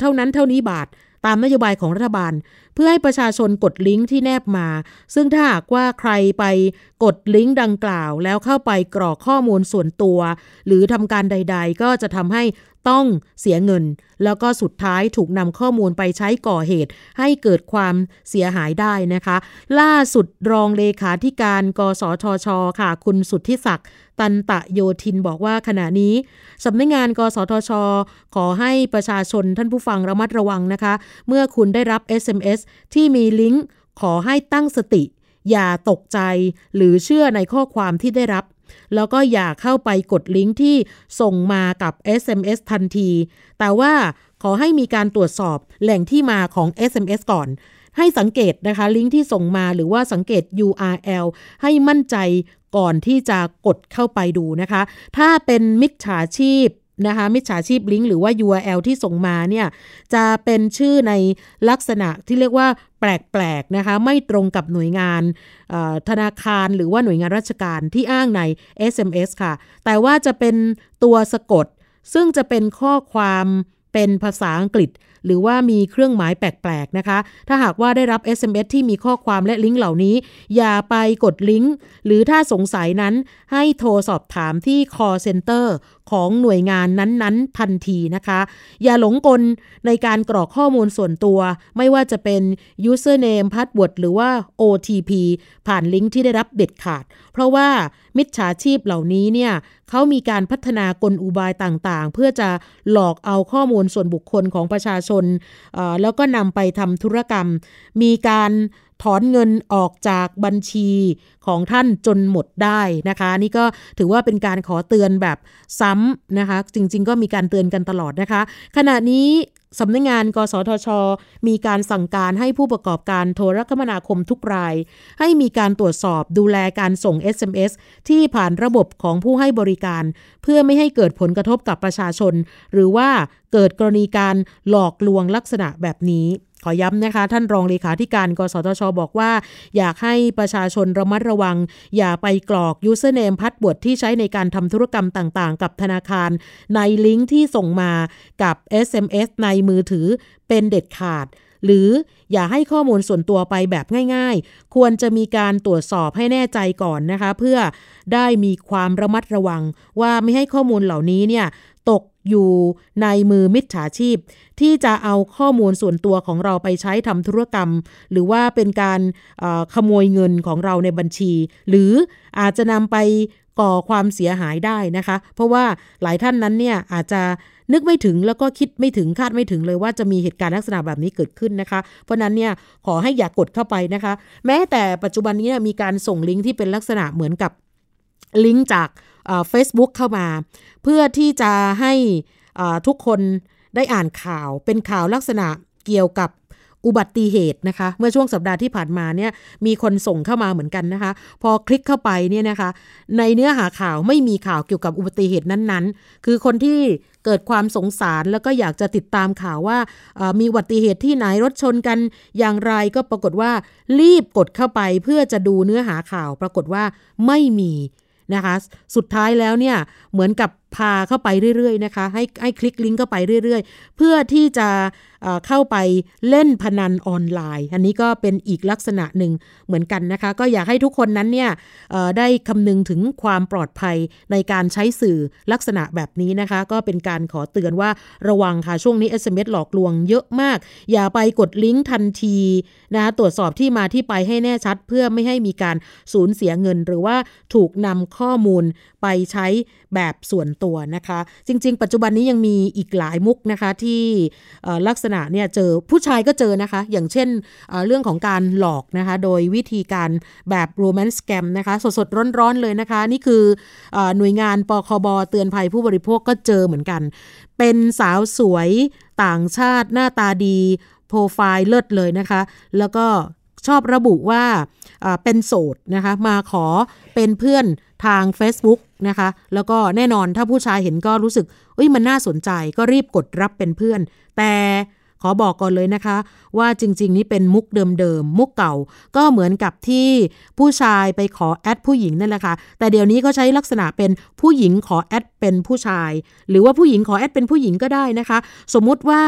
เท่านั้นเท่านี้บาท ตามนโยบายของรัฐบาล พื่อให้ประชาชนกดลิงก์ที่แนบมา ซึ่งถ้าหากว่าใครไปกดลิงก์ดังกล่าว แล้วเข้าไปกรอกข้อมูลส่วนตัว หรือทำการใด ๆ ก็จะทำให้ต้องเสียเงิน แล้วก็สุดท้ายถูกนำข้อมูลไปใช้ก่อเหตุ ให้เกิดความเสียหายได้นะคะ ล่าสุดรองเลขาธิการกสทช ค่ะ คุณสุทธิศักดิ์ตันตะโยธินบอกว่าขณะนี้สำนักงงานกสทช ขอให้ประชาชนท่านผู้ฟังระมัดระวังนะคะ เมื่อคุณได้รับ SMS ที่มีลิงก์ขอให้ตั้งสติ อย่าตกใจหรือเชื่อในข้อความที่ได้รับ แล้วก็อย่าเข้าไปกดลิงก์ที่ส่งมากับ SMS ทันที แต่ว่าขอให้มีการตรวจสอบแหล่งที่มาของ SMS ก่อน ให้สังเกตนะคะ ลิงก์ที่ส่งมาหรือว่าสังเกต URL ให้มั่นใจก่อนที่จะกดเข้าไปดูนะคะ ถ้าเป็นมิจฉาชีพ นะคะมิจฉาชีพลิงก์หรือว่า URL ที่ส่งมาเนี่ยจะเป็นชื่อในลักษณะที่เรียกว่าแปลกๆนะคะไม่ตรงกับหน่วยงานธนาคารหรือว่าหน่วยงานราชการที่อ้างใน SMS ค่ะ แต่ว่าจะเป็นตัวสะกด ซึ่งจะเป็นข้อความเป็นภาษาอังกฤษ หรือว่ามีเครื่องหมายแปลกๆนะคะ ถ้าหากว่าได้รับ SMS ที่มีข้อความและลิงก์เหล่านี้ อย่าไปกดลิงก์ หรือถ้าสงสัยนั้นให้โทรสอบถามที่ call center ของหน่วยงานนั้นๆ ทันทีนะคะ อย่าหลงกลในการกรอกข้อมูลส่วนตัว ไม่ว่าจะเป็น username password หรือว่า OTP ผ่านลิงก์ที่ได้รับเด็ดขาด เพราะว่ามิจฉาชีพเหล่านี้เนี่ยเขามีการพัฒนากลอุบายต่างๆ เพื่อจะหลอกเอาข้อมูลส่วนบุคคลของประชาชน แล้วก็นำไปทำธุรกรรม มีการ ถอนเงินออกจากบัญชีของท่านจนหมดได้นะคะ นี่ก็ถือว่าเป็นการขอเตือนแบบซ้ำนะคะ จริง ๆ ก็มีการเตือนกันตลอดนะคะ ขณะนี้สำนักงงาน กสทช มีการสั่งการให้ผู้ประกอบการโทรคมนาคมทุกราย ให้มีการตรวจสอบดูแลการส่ง SMS ที่ผ่านระบบของผู้ให้บริการ เพื่อไม่ให้เกิดผลกระทบกับประชาชน หรือว่าเกิดกรณีการหลอกลวงลักษณะแบบนี้ ขอย้ำนะคะ ท่านรองเลขาธิการกสทช บอกว่า อยากให้ประชาชนระมัดระวัง อย่าไปกรอก username พัดบวดที่ใช้ในการทำธุรกรรมต่างๆ กับธนาคาร ในลิงก์ที่ส่งมากับ SMS ในมือถือเป็นเด็ดขาด หรืออย่าให้ข้อมูลส่วนตัวไปแบบง่าย ๆ ควรจะมีการตรวจสอบให้แน่ใจก่อนนะคะ เพื่อได้มีความระมัดระวังว่าไม่ให้ข้อมูลเหล่านี้เนี่ย ตกอยู่ในมือมิจฉาชีพ ที่จะเอาข้อมูลส่วนตัวของเราไปใช้ทำธุรกรรม หรือว่าเป็นการขโมยเงินของเราในบัญชี หรืออาจจะนำไปก่อความเสียหายได้นะคะ เพราะว่าหลายท่านนั้นเนี่ยอาจจะนึกไม่ถึงแล้วก็คิดไม่ถึงคาดไม่ถึงเลยว่าจะมีเหตุการณ์ลักษณะแบบนี้เกิดขึ้นนะคะ เพราะนั้นเนี่ยขอให้อย่ากกดเข้าไปนะคะ แม้แต่ปัจจุบันนี้มีการส่งลิงก์ที่เป็นลักษณะเหมือนกับลิงก์จาก เฟซบุ๊กเข้ามา เพื่อที่จะให้ทุกคนได้อ่านข่าวเป็นข่าวลักษณะเกี่ยวกับอุบัติเหตุนะคะ เมื่อช่วงสัปดาห์ที่ผ่านมาเนี่ยมีคนส่งเข้ามาเหมือนกันนะคะ พอคลิกเข้าไปเนี่ยนะคะ ในเนื้อหาข่าวไม่มีข่าวเกี่ยวกับอุบัติเหตุนั้นๆ คือคนที่เกิดความสงสารแล้วก็อยากจะติดตามข่าวว่ามีอุบัติเหตุที่ไหนรถชนกันอย่างไรก็ปรากฏว่ารีบกดเข้าไปเพื่อจะดูเนื้อหาข่าว ปรากฏว่าไม่มี นะคะ สุดท้ายแล้วเนี่ยเหมือนกับพาเข้าไปเรื่อยๆนะคะ ให้ให้คลิกลิงก์เข้าไปเรื่อยๆ เพื่อที่จะเข้าไปเล่นพนันออนไลน์ อันนี้ก็เป็นอีกลักษณะหนึ่งเหมือนกันนะคะ ก็อยากให้ทุกคนนั้นเนี่ยได้คำนึงถึงความปลอดภัยในการใช้สื่อลักษณะแบบนี้นะคะ ก็เป็นการขอเตือนว่าระวังค่ะ ช่วงนี้ SMS หลอกลวงเยอะมาก อย่าไปกดลิงก์ทันทีนะคะตรวจสอบที่มาที่ไปให้แน่ชัด เพื่อไม่ให้มีการสูญเสียเงิน หรือว่าถูกนำข้อมูลไปใช้แบบส่วนตัวนะคะ จริง ๆ ปัจจุบันนี้ยังมีอีกหลายมุกนะคะที่ลักษณะเนี่ยเจอผู้ชายก็เจอนะคะ อย่างเช่นเรื่องของการหลอกนะคะ โดยวิธีการแบบโรแมนต์แกมนะคะ สดๆ ร้อนๆ เลยนะคะ นี่คืออหน่วยงานปคบเตือนภัยผู้บริโภคก็เจอเหมือนกัน เป็นสาวสวยต่างชาติหน้าตาดีโปรไฟล์เลิศเลยนะคะ แล้วก็ชอบระบุว่าเป็นโสดนะคะ มาขอเป็นเพื่อนทาง Facebook นะคะ แล้วก็แน่นอนถ้าผู้ชายเห็นก็รู้สึกเอ้ยมันน่าสนใจก็รีบกดรับเป็นเพื่อน แต่ ขอบอกก่อนเลยนะคะ ว่าจริง ๆ นี่เป็นมุกเดิมๆ มุกเก่า ก็เหมือนกับที่ผู้ชายไปขอแอดผู้หญิงนั่นแหละค่ะ แต่เดี๋ยวนี้เขาใช้ลักษณะเป็นผู้หญิงขอแอดเป็นผู้ชาย หรือว่าผู้หญิงขอแอดเป็นผู้หญิงก็ได้นะคะ สมมุติว่า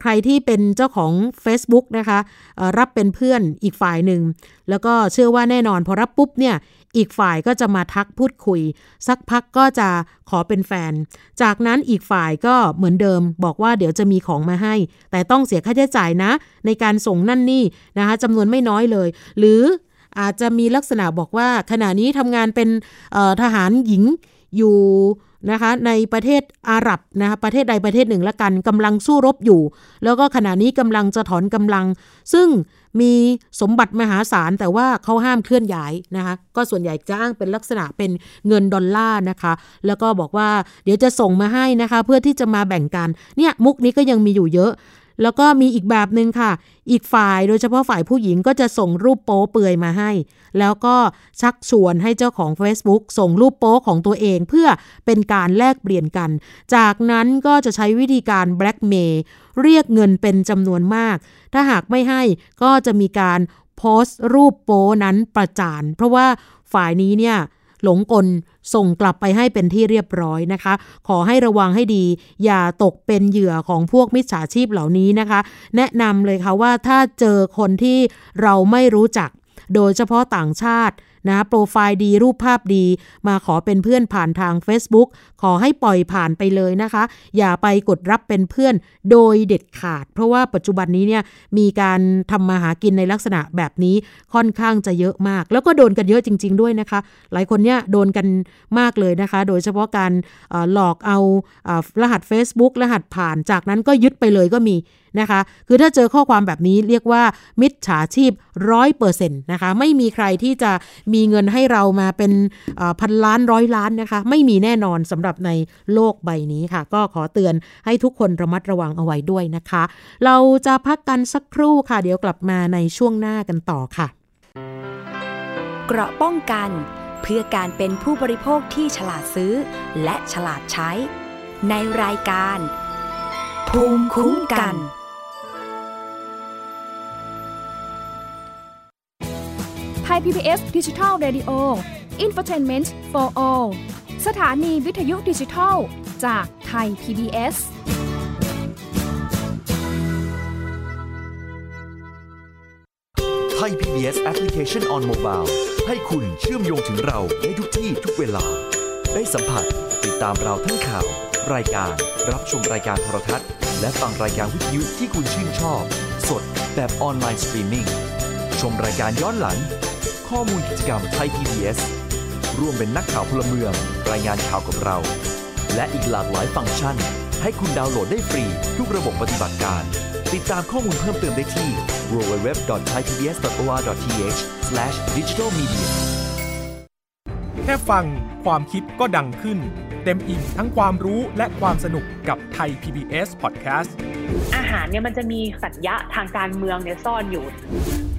ใครที่เป็นเจ้าของ Facebook นะคะรับเป็นเพื่อนอีกฝ่ายหนึ่ง แล้วก็เชื่อว่าแน่นอนพอรับปุ๊บเนี่ยอีกฝ่ายก็จะมาทักพูดคุย สักพักก็จะขอเป็นแฟน จากนั้นอีกฝ่ายก็เหมือนเดิม บอกว่าเดี๋ยวจะมีของมาให้ แต่ต้องเสียค่าใช้จ่ายนะ ในการส่งนั่นนี่นะคะจำนวนไม่น้อยเลย หรืออาจจะมีลักษณะบอกว่าขณะนี้ทำงานเป็นทหารหญิงอยู่ นะคะในประเทศอาหรับนะคะประเทศใดประเทศหนึ่งละกันกำลังสู้รบอยู่ แล้วก็ขณะนี้กำลังจะถอนกำลัง ซึ่งมีสมบัติมหาศาล แต่ว่าเขาห้ามเคลื่อนย้ายนะคะก็ส่วนใหญ่จะอ้างเป็นลักษณะเป็นเงินดอลลาร์นะคะ แล้วก็บอกว่าเดี๋ยวจะส่งมาให้นะคะ เพื่อที่จะมาแบ่งกันเนี่ยมุกนี้ก็ยังมีอยู่เยอะ แล้วก็มีอีกแบบหนึ่งค่ะ อีกฝ่ายโดยเฉพาะฝ่ายผู้หญิงก็จะส่งรูปโป๊เปื่อยมาให้ แล้วก็ชักชวนให้เจ้าของ Facebook ส่งรูปโป๊ของตัวเองเพื่อเป็นการแลกเปลี่ยนกัน จากนั้นก็จะใช้วิธีการแบล็กเมย์เรียกเงินเป็นจำนวนมาก ถ้าหากไม่ให้ก็จะมีการโพสต์รูปโป๊นั้นประจาน เพราะว่าฝ่ายนี้เนี่ย หลงกลส่งกลับไปให้เป็นที่เรียบร้อยนะคะ ขอให้ระวังให้ดี อย่าตกเป็นเหยื่อของพวกมิจฉาชีพเหล่านี้นะคะ แนะนำเลยค่ะว่าถ้าเจอคนที่เราไม่รู้จัก โดยเฉพาะต่างชาติ นะโปรไฟล์ดีรูปภาพดี มาขอเป็นเพื่อนผ่านทาง Facebook ขอให้ปล่อยผ่านไปเลยนะคะ อย่าไปกดรับเป็นเพื่อนโดยเด็ดขาด เพราะว่าปัจจุบันนี้เนี่ยมีการทำมาหากินในลักษณะแบบนี้ค่อนข้างจะเยอะมาก แล้วก็โดนกันเยอะจริง ๆ ด้วยนะคะ หลายคนเนี่ยโดนกันมากเลยนะคะ โดยเฉพาะการหลอกเอารหัส Facebook รหัสผ่านจากนั้นก็ยึดไปเลยก็มี นะคะ คือถ้าเจอข้อความแบบนี้เรียกว่า มิจฉาชีพร้อยเปอร์เซ็นต์นะคะ ไม่มีใครที่จะมีเงินให้เรามาเป็นพันล้านร้อยล้านนะคะ ไม่มีแน่นอนสำหรับในโลกใบนี้ค่ะ ก็ขอเตือนให้ทุกคนระมัดระวังเอาไว้ด้วยนะคะ เราจะพักกันสักครู่ค่ะ เดี๋ยวกลับมาในช่วงหน้ากันต่อค่ะ เกราะป้องกันเพื่อการเป็นผู้บริโภคที่ฉลาดซื้อ และฉลาดใช้ ในรายการ ภูมิคุ้มกัน ทย PBS ดิจิทัล Radio Infotainment for All สถานีวิทยุดิจิทัล จากไทย PBS ไทย PBS Application on Mobile ให้คุณเชื่อมโยงถึงเราในทุกที่ทุกเวลา ได้สัมผัสติดตามเราทั้งข่าว รายการ รับชมรายการโทรทัศน์ และฟังรายการวิทยุที่คุณชื่นชอบ สดแบบออนไลน์สตรีมมิ่งชมรายการย้อนหลัง ข้อมูลกิจกรรมไทย PBS ร่วมเป็นนักข่าวพลเมือง รายงานข่าวกับเรา และอีกหลากหลายฟังก์ชัน ให้คุณดาวน์โหลดได้ฟรี ทุกระบบปฏิบัติการ ติดตามข้อมูลเพิ่มเติมได้ที่ www.thaipbs.or.th/digitalmedia แค่ฟังความคิดก็ดังขึ้น เต็มอิ่มทั้งความรู้และความสนุกกับไทย PBS Podcast อาหารเนี่ยมันจะมีสัญญะทางการเมืองเนี่ยซ่อนอยู่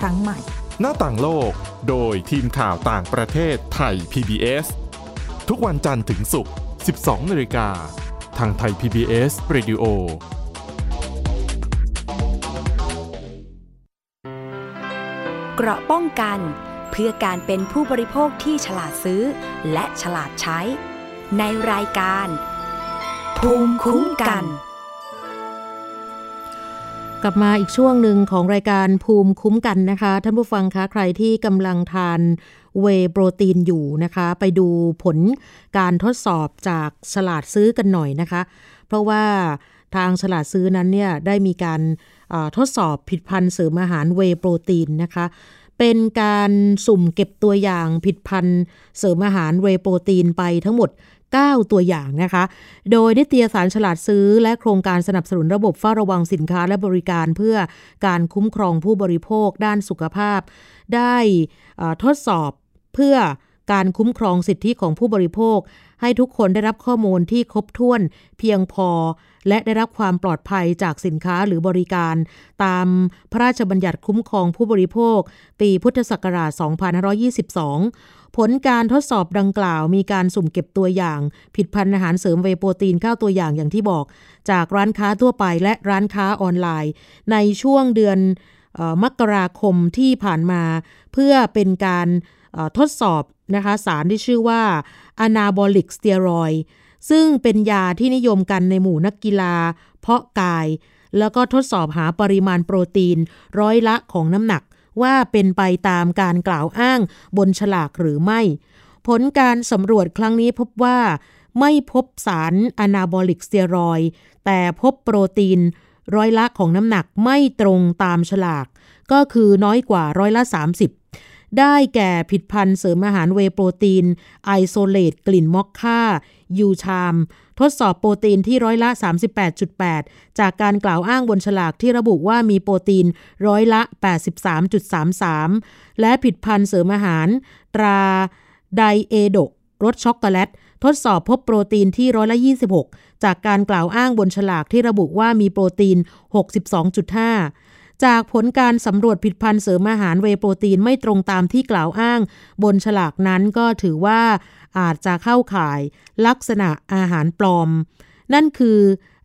ครั้งใหม่ หน้าต่างโลก โดยทีมข่าวต่างประเทศไทย PBS ทุกวันจันทร์ถึงศุกร์ 12 นาฬิกา ทางไทย PBS Radio เกราะป้องกัน เพื่อการเป็นผู้บริโภคที่ฉลาดซื้อ และฉลาดใช้ ในรายการ ภูมิคุ้มกัน กลับมาอีกช่วงหนึ่งของรายการภูมิคุ้มกันนะคะ ท่านผู้ฟังคะใครที่กำลังทานเวโปรตีนอยู่นะคะ ไปดูผลการทดสอบจากฉลาดซื้อกันหน่อยนะคะ เพราะว่าทางฉลาดซื้อนั้นเนี่ยได้มีการทดสอบผิดพันธุ์เสริมอาหารเวโปรตีนนะคะ เป็นการสุ่มเก็บตัวอย่างผิดพันธุ์เสริมอาหารเวโปรตีนไปทั้งหมด 9 ตัวอย่างนะคะ โดยนิตยสารฉลาดซื้อ และโครงการสนับสนุนระบบเฝ้าระวังสินค้าและบริการเพื่อการคุ้มครองผู้บริโภคด้านสุขภาพ ได้ทดสอบเพื่อการคุ้มครองสิทธิของผู้บริโภค ให้ทุกคนได้รับข้อมูลที่ครบถ้วนเพียงพอ และได้รับความปลอดภัยจากสินค้าหรือบริการ ตามพระราชบัญญัติคุ้มครองผู้บริโภค ปีพุทธศักราช 2522 ผลการทดสอบดังกล่าวมีการสุ่มเก็บตัวอย่าง ผิดพันธุ์อาหารเสริมเวโปรตีนเข้าตัวอย่างอย่างที่บอก จากร้านค้าทั่วไปและร้านค้าออนไลน์ ในช่วงเดือนมกราคมที่ผ่านมา เพื่อเป็นการทดสอบนะคะสารที่ชื่อว่า anabolic steroid ซึ่งเป็นยาที่นิยมกันในหมู่นักกีฬา เพาะกาย แล้วก็ทดสอบหาปริมาณโปรตีน ร้อยละของน้ำหนักว่าเป็นไปตามการกล่าวอ้างบนฉลากหรือไม่ ผลการสำรวจครั้งนี้พบว่า ไม่พบสารอนาบอลิกสเตียรอยด์แต่พบโปรตีน ร้อยละของน้ำหนักไม่ตรงตามฉลาก ก็คือน้อยกว่าร้อยละ 30 ได้แก่ผลิตภัณฑ์เสริมอาหาร Whey Protein Isolate กลิ่นมอคค่า ยูชาม ทดสอบโปรตีนที่ร้อยละ 38.8 จากการกล่าวอ้างบนฉลากที่ระบุว่ามีโปรตีนร้อยละ 83.33 และผิดพันธ์เสริมอาหาร ตราไดเอโดรสช็อกโกแลตทดสอบพบโปรตีนที่ร้อยละ 26 จากการกล่าวอ้างบนฉลากที่ระบุว่ามีโปรตีน 62.5 จากผลการสำรวจผิดพันธ์เสริมอาหารเวโปรตีนไม่ตรงตามที่กล่าวอ้าง บนฉลากนั้นก็ถือว่าอาจจะเข้าข่ายลักษณะอาหารปลอม นั่นคือ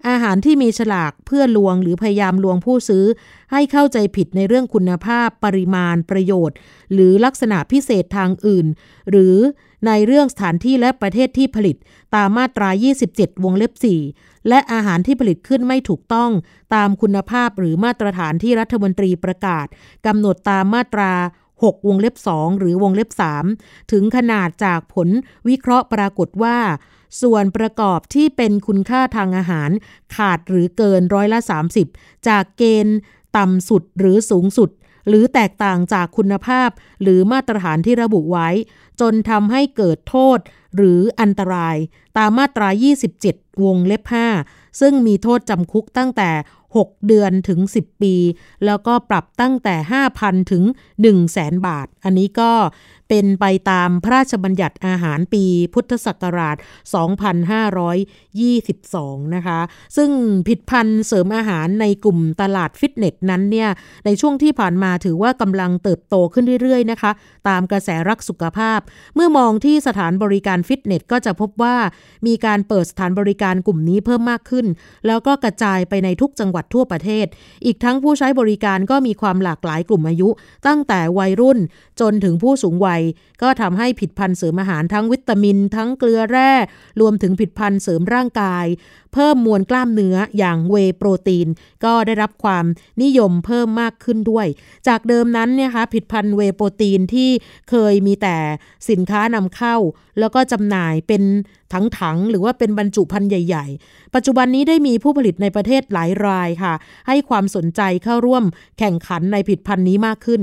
อาหารที่มีฉลากเพื่อลวงหรือพยายามลวงผู้ซื้อ ให้เข้าใจผิดในเรื่องคุณภาพปริมาณประโยชน์ หรือลักษณะพิเศษทางอื่น หรือ ในเรื่องสถานที่และประเทศที่ผลิตตามมาตรา 27 วงเล็บ 4 และอาหารที่ผลิตขึ้นไม่ถูกต้องตามคุณภาพหรือมาตรฐานที่รัฐมนตรีประกาศกำหนดตามมาตรา 6 วงเล็บ 2 หรือวงเล็บ 3 ถึงขนาดจากผลวิเคราะห์ปรากฏว่าส่วนประกอบที่เป็นคุณค่าทางอาหารขาดหรือเกินร้อยละ 30 จากเกณฑ์ต่ำสุดหรือสูงสุด หรือแตกต่างจากคุณภาพ หรือมาตรฐานที่ระบุไว้ จนทำให้เกิดโทษ หรืออันตราย ตามมาตรา 27 วงเล็บ 5 ซึ่งมีโทษจำคุกตั้งแต่ 6 เดือนถึง 10 ปี แล้วก็ปรับตั้งแต่ 5,000 ถึง 100,000บาท อันนี้ก็ เป็นไปตามพระราชบัญญัติอาหารปีพุทธศักราช 2522 นะคะ ซึ่งผิดพันธ์เสริมอาหารในกลุ่มตลาดฟิตเนสนั้นเนี่ยในช่วงที่ผ่านมาถือว่ากำลังเติบโตขึ้นเรื่อยๆนะคะ ตามกระแสรักสุขภาพ เมื่อมองที่สถานบริการฟิตเนสก็จะพบว่ามีการเปิดสถานบริการกลุ่มนี้เพิ่มมากขึ้น แล้วก็กระจายไปในทุกจังหวัดทั่วประเทศ อีกทั้งผู้ใช้บริการก็มีความหลากหลายกลุ่มอายุ ตั้งแต่วัยรุ่นจนถึงผู้สูงวัยก็ทำให้ผิดพันธุ์เสริมอาหารทั้งวิตามิน ทั้งเกลือแร่ รวมถึงผิดพันธุ์เสริมร่างกาย เพิ่มมวลกล้ามเนื้ออย่างเวโปรตีน ก็ได้รับความนิยมเพิ่มมากขึ้นด้วย จากเดิมนั้นเนี่ยคะผิดพันธุ์เวโปรตีนที่เคยมีแต่สินค้านำเข้า แล้วก็จำหน่ายเป็นถังๆหรือว่าเป็นบรรจุภัณฑ์ใหญ่ ๆ ปัจจุบันนี้ได้มีผู้ผลิตในประเทศหลายรายค่ะ ให้ความสนใจเข้าร่วมแข่งขันในผิดพันธุ์นี้มากขึ้น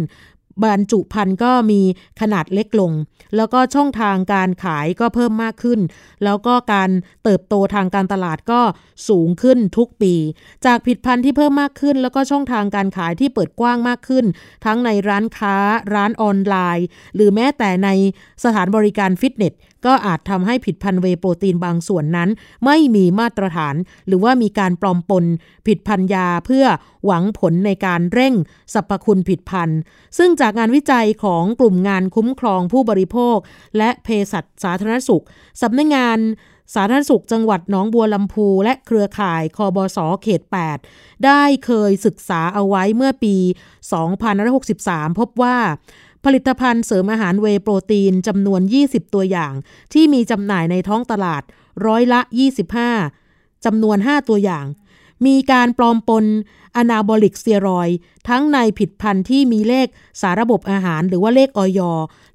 บรรจุพันธุ์ก็มีขนาดเล็กลง แล้วก็ช่องทางการขายก็เพิ่มมากขึ้น แล้วก็การเติบโตทางการตลาดก็สูงขึ้นทุกปี จากผิดพันธุ์ที่เพิ่มมากขึ้น แล้วก็ช่องทางการขายที่เปิดกว้างมากขึ้น ทั้งในร้านค้าร้านออนไลน์ หรือแม้แต่ในสถานบริการฟิตเนส ก็อาจทำให้ผิดพันเวโปรตีนบางส่วนนั้น ไม่มีมาตรฐาน หรือว่ามีการปลอมปนผิดพันยาเพื่อหวังผลในการเร่งสรรพคุณผิดพันซึ่งจากงานวิจัยของกลุ่มงานคุ้มครองผู้บริโภค และเภสัชสาธารณสุขสำนักงานสาธารณสุขจังหวัดหนองบัวลำพู และเครือข่ายคอบศเขต 8 ได้เคยศึกษาเอาไว้เมื่อปี 2563 พบว่า ผลิตภัณฑ์เสริมอาหารเวโปรตีนจำนวน 20 ตัวอย่าง ที่มีจำหน่ายในท้องตลาดร้อยละ 25จำนวน 5 ตัวอย่าง มีการปลอมปนอนาบอลิกสเตียรอย ทั้งในผิดพันธุ์ที่มีเลขสารระบบอาหารหรือว่าเลขออย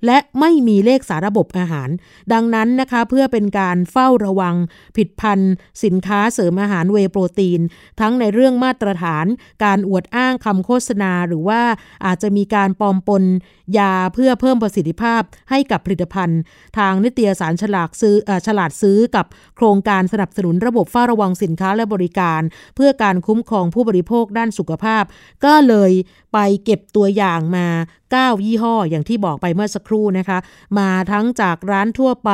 และไม่มีเลขสารระบบอาหาร ดังนั้นนะคะเพื่อเป็นการเฝ้าระวังผิดพันธุ์สินค้าเสริมอาหารเวโปรตีน ทั้งในเรื่องมาตรฐาน การอวดอ้างคำโฆษณา หรือว่าอาจจะมีการปลอมปนยาเพื่อเพิ่มประสิทธิภาพให้กับผลิตภัณฑ์ ทางนิตยสารฉลากซื้ออฉลาดซื้อกับโครงการสนับสนุนระบบเฝ้าระวังสินค้าและบริการ เพื่อการคุ้มครองผู้บริโภคด้านสุขภาพ ก็เลยไปเก็บตัวอย่างมา 9 ยี่ห้ออย่างที่บอกไปเมื่อสักครู่นะคะ มาทั้งจากร้านทั่วไป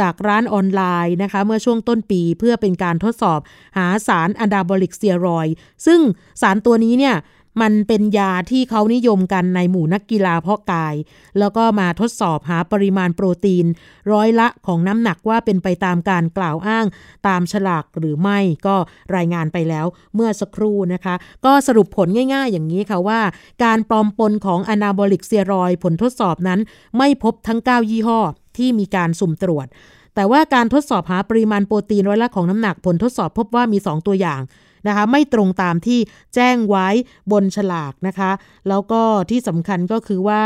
จากร้านออนไลน์นะคะ เมื่อช่วงต้นปีเพื่อเป็นการทดสอบหาสารอะดาบอลิกสเตียรอยซึ่งสารตัวนี้เนี่ย มันเป็นยาที่เขานิยมกันในหมู่นักกีฬาเพาะกาย แล้วก็มาทดสอบหาปริมาณโปรตีน ร้อยละของน้ำหนักว่าเป็นไปตามการกล่าวอ้าง ตามฉลากหรือไม่ก็รายงานไปแล้วเมื่อสักครู่นะคะ ก็สรุปผลง่าย ๆ อย่างนี้ค่ะว่า การปลอมปนของอนาบอลิกเซียรอยผลทดสอบนั้น ไม่พบทั้ง 9 ยี่ห้อที่มีการสุ่มตรวจแต่ว่าการทดสอบหาปริมาณโปรตีนร้อยละของน้ำหนักผลทดสอบพบว่ามี 2 ตัวอย่าง นะคะไม่ตรงตามที่แจ้งไว้บนฉลากนะคะ แล้วก็ที่สำคัญก็คือว่า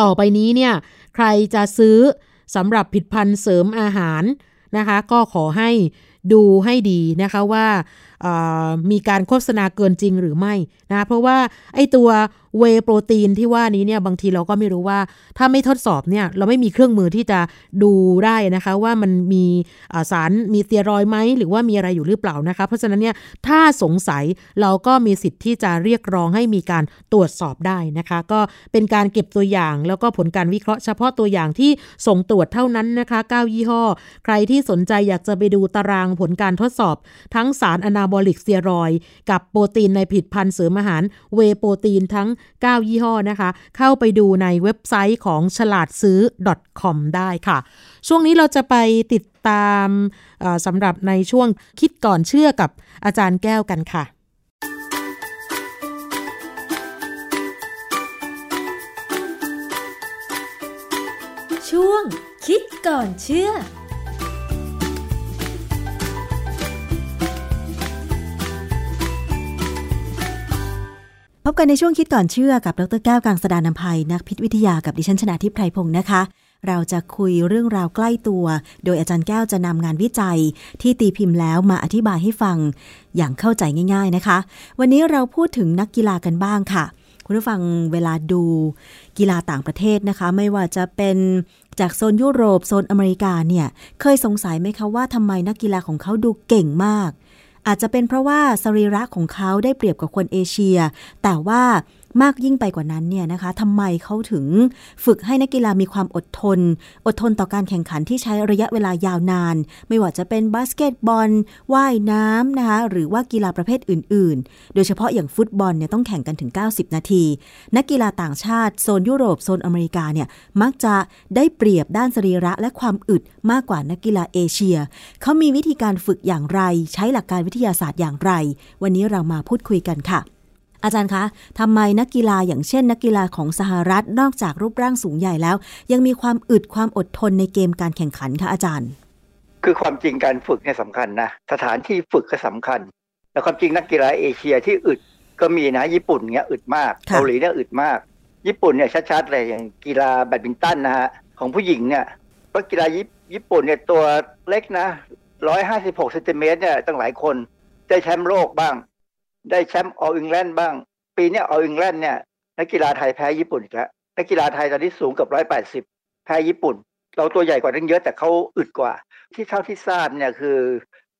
ต่อไปนี้เนี่ยใครจะซื้อสำหรับผิดพันธ์เสริมอาหารนะคะ ก็ขอให้ดูให้ดีนะคะว่า มีการโฆษณาเกินจริงหรือไม่นะเพราะว่าไอตัวเวโปรตีนที่ว่านี้เนี่ยบางทีเราก็ไม่รู้ว่าถ้าไม่ทดสอบเนี่ยเราไม่มีเครื่องมือที่จะดูได้นะคะว่ามันมีสารมีเตียรอยไหมหรือว่ามีอะไรอยู่หรือเปล่านะคะ เพราะฉะนั้นเนี่ยถ้าสงสัยเราก็มีสิทธิ์ที่จะเรียกร้องให้มีการตรวจสอบได้นะคะ ก็เป็นการเก็บตัวอย่างแล้วก็ผลการวิเคราะห์เฉพาะตัวอย่างที่ส่งตรวจเท่านั้นนะคะ 9 ยี่ห้อ ใครที่สนใจอยากจะไปดูตารางผลการทดสอบ ทั้งสารอนาบอลิกสเตียรอยกับโปรตีนในผิดพันธ์เสริมอาหารเวโปรตีนทั้ง 9 ยี่ห้อนะคะ เข้าไปดูในเว็บไซต์ของฉลาดซื้อ .com ได้ค่ะ ช่วงนี้เราจะไปติดตามสำหรับในช่วงคิดก่อนเชื่อกับอาจารย์แก้วกันค่ะช่วงคิดก่อนเชื่อ พบกันในช่วงคิดก่อนเชื่อกับดรแก้วกังสดานนภัยนักพิษวิทยากับดิฉันชนะทิพไพรพงศ์นะคะ เราจะคุยเรื่องราวใกล้ตัว โดยอาจารย์แก้วจะนำงานวิจัย ที่ตีพิมพ์แล้วมาอธิบายให้ฟัง อย่างเข้าใจง่าย ๆนะคะ วันนี้เราพูดถึงนักกีฬากันบ้างค่ะ คุณผู้ฟังเวลาดูกีฬาต่างประเทศนะคะ ไม่ว่าจะเป็นจากโซนยุโรปโซนอเมริกาเนี่ยเคยสงสัยไหมคะว่าทำไมนักกีฬาของเขาดูเก่งมาก อาจจะเป็นเพราะว่าสรีระของเขาได้เปรียบกับคนเอเชีย แต่ว่า มากยิ่งไปกว่านั้นเนี่ยนะคะทำไมเขาถึงฝึกให้นักกีฬามีความอดทน อดทนต่อการแข่งขันที่ใช้ระยะเวลายาวนาน ไม่ว่าจะเป็นบาสเกตบอลว่ายน้ำนะคะหรือว่ากีฬาประเภทอื่น ๆ โดยเฉพาะอย่างฟุตบอลเนี่ยต้องแข่งกันถึง 90 นาที นักกีฬาต่างชาติโซนยุโรปโซนอเมริกาเนี่ยมักจะได้เปรียบด้านสรีระและความอึดมากกว่านักกีฬาเอเชียเขามีวิธีการฝึกอย่างไร ใช้หลักการวิทยาศาสตร์อย่างไร วันนี้เรามาพูดคุยกันค่ะ อาจารย์คะทำไมนักกีฬาอย่างเช่น นักกีฬาของสหรัฐนอกจากรูปร่างสูงใหญ่แล้ว ยังมีความอึดความอดทนในเกมการแข่งขันคะอาจารย์คคือความจริงการฝึกเนี่ยสำคัญนะสถานที่ฝึกก็สำคัญ แล้วความจริงนักกีฬาเอเชียที่อึดก็มีนะญี่ปุ่นเนี้ยอึดมากเกาหลีเนี่ยอึดมาก ญี่ปุ่นเนี่ยชัดๆเลยอย่างกีฬาแบดมินตันนะฮะของผู้หญิงเนี่ยนักกีฬาญี่ปุ่นเนี่ยตัวเล็กนะร้อยห้าสิบหกเซนติเมตรเนี่ยตั้งหลายคนได้แชมป์โลกบ้าง ได้แชมป์ออลอิงแลนด์บ้าง ปีนี้ออลอิงแลนด์เนี่ยนักกีฬาไทยแพ้ญี่ปุ่นอีกแล้วนักกีฬาไทยตอนนี้สูงเกือบร้อยแปดสิบแพ้ญี่ปุ่น เราตัวใหญ่กว่านั้นเยอะแต่เขาอึดกว่า ที่เท่าที่ทราบเนี่ยคือ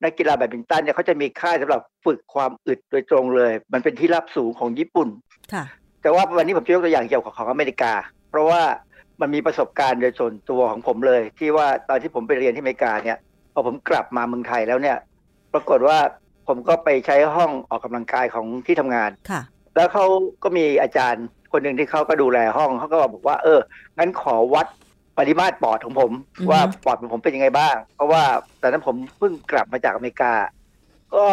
นักกีฬาแบดมินตันเนี่ยเขาจะมีค่ายสำหรับฝึกความอึดโดยตรงเลย มันเป็นที่รับสูงของญี่ปุ่นค่ะ แต่ว่าวันนี้ผมจะยกตัวอย่างเกี่ยวกับของอเมริกา เพราะว่ามันมีประสบการณ์โดยส่วนตัวของผมเลย ที่ว่าตอนที่ผมไปเรียนที่อเมริกาเนี่ยพอผมกลับมาเมืองไทยแล้วเนี่ย ปรากฏว่า ผมก็ไปใช้ห้องออกกำลังกายของที่ทำงานค่ะ แล้วเขาก็มีอาจารย์คนหนึ่งที่เขาก็ดูแลห้องเขาก็บอกว่า เอองั้นขอวัดปริมาตรปอดของผม ว่าปอดของผมเป็นยังไงบ้าง เพราะว่าตอนนั้นผมเพิ่งกลับมาจากอเมริกา ก็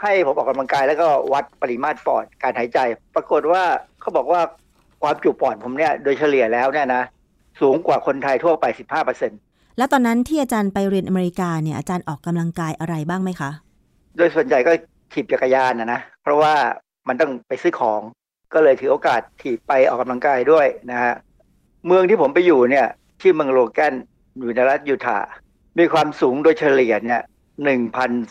ให้ผมออกกำลังกายแล้วก็วัดปริมาตรปอดการหายใจ ปรากฏว่าเขาบอกว่าความจุปอดผมเนี่ยโดยเฉลี่ยแล้วเนี่ยนะสูงกว่าคนไทยทั่วไป 15เปอร์เซ็นต์แล้วตอนนั้นที่อาจารย์ไปเรียนอเมริกาเนี่ยอาจารย์ออกกำลังกายอะไรบ้างไหมคะ โดยส่วนใหญ่ก็ถีบจักรยานนะนะ เพราะว่ามันต้องไปซื้อของ ก็เลยถือโอกาสถีบไปออกกำลังกายด้วยนะฮะ เมืองที่ผมไปอยู่เนี่ยชื่อเมืองโลแกนอยู่ในรัฐยูทาห์มีความสูงโดยเฉลี่ยเนี่ย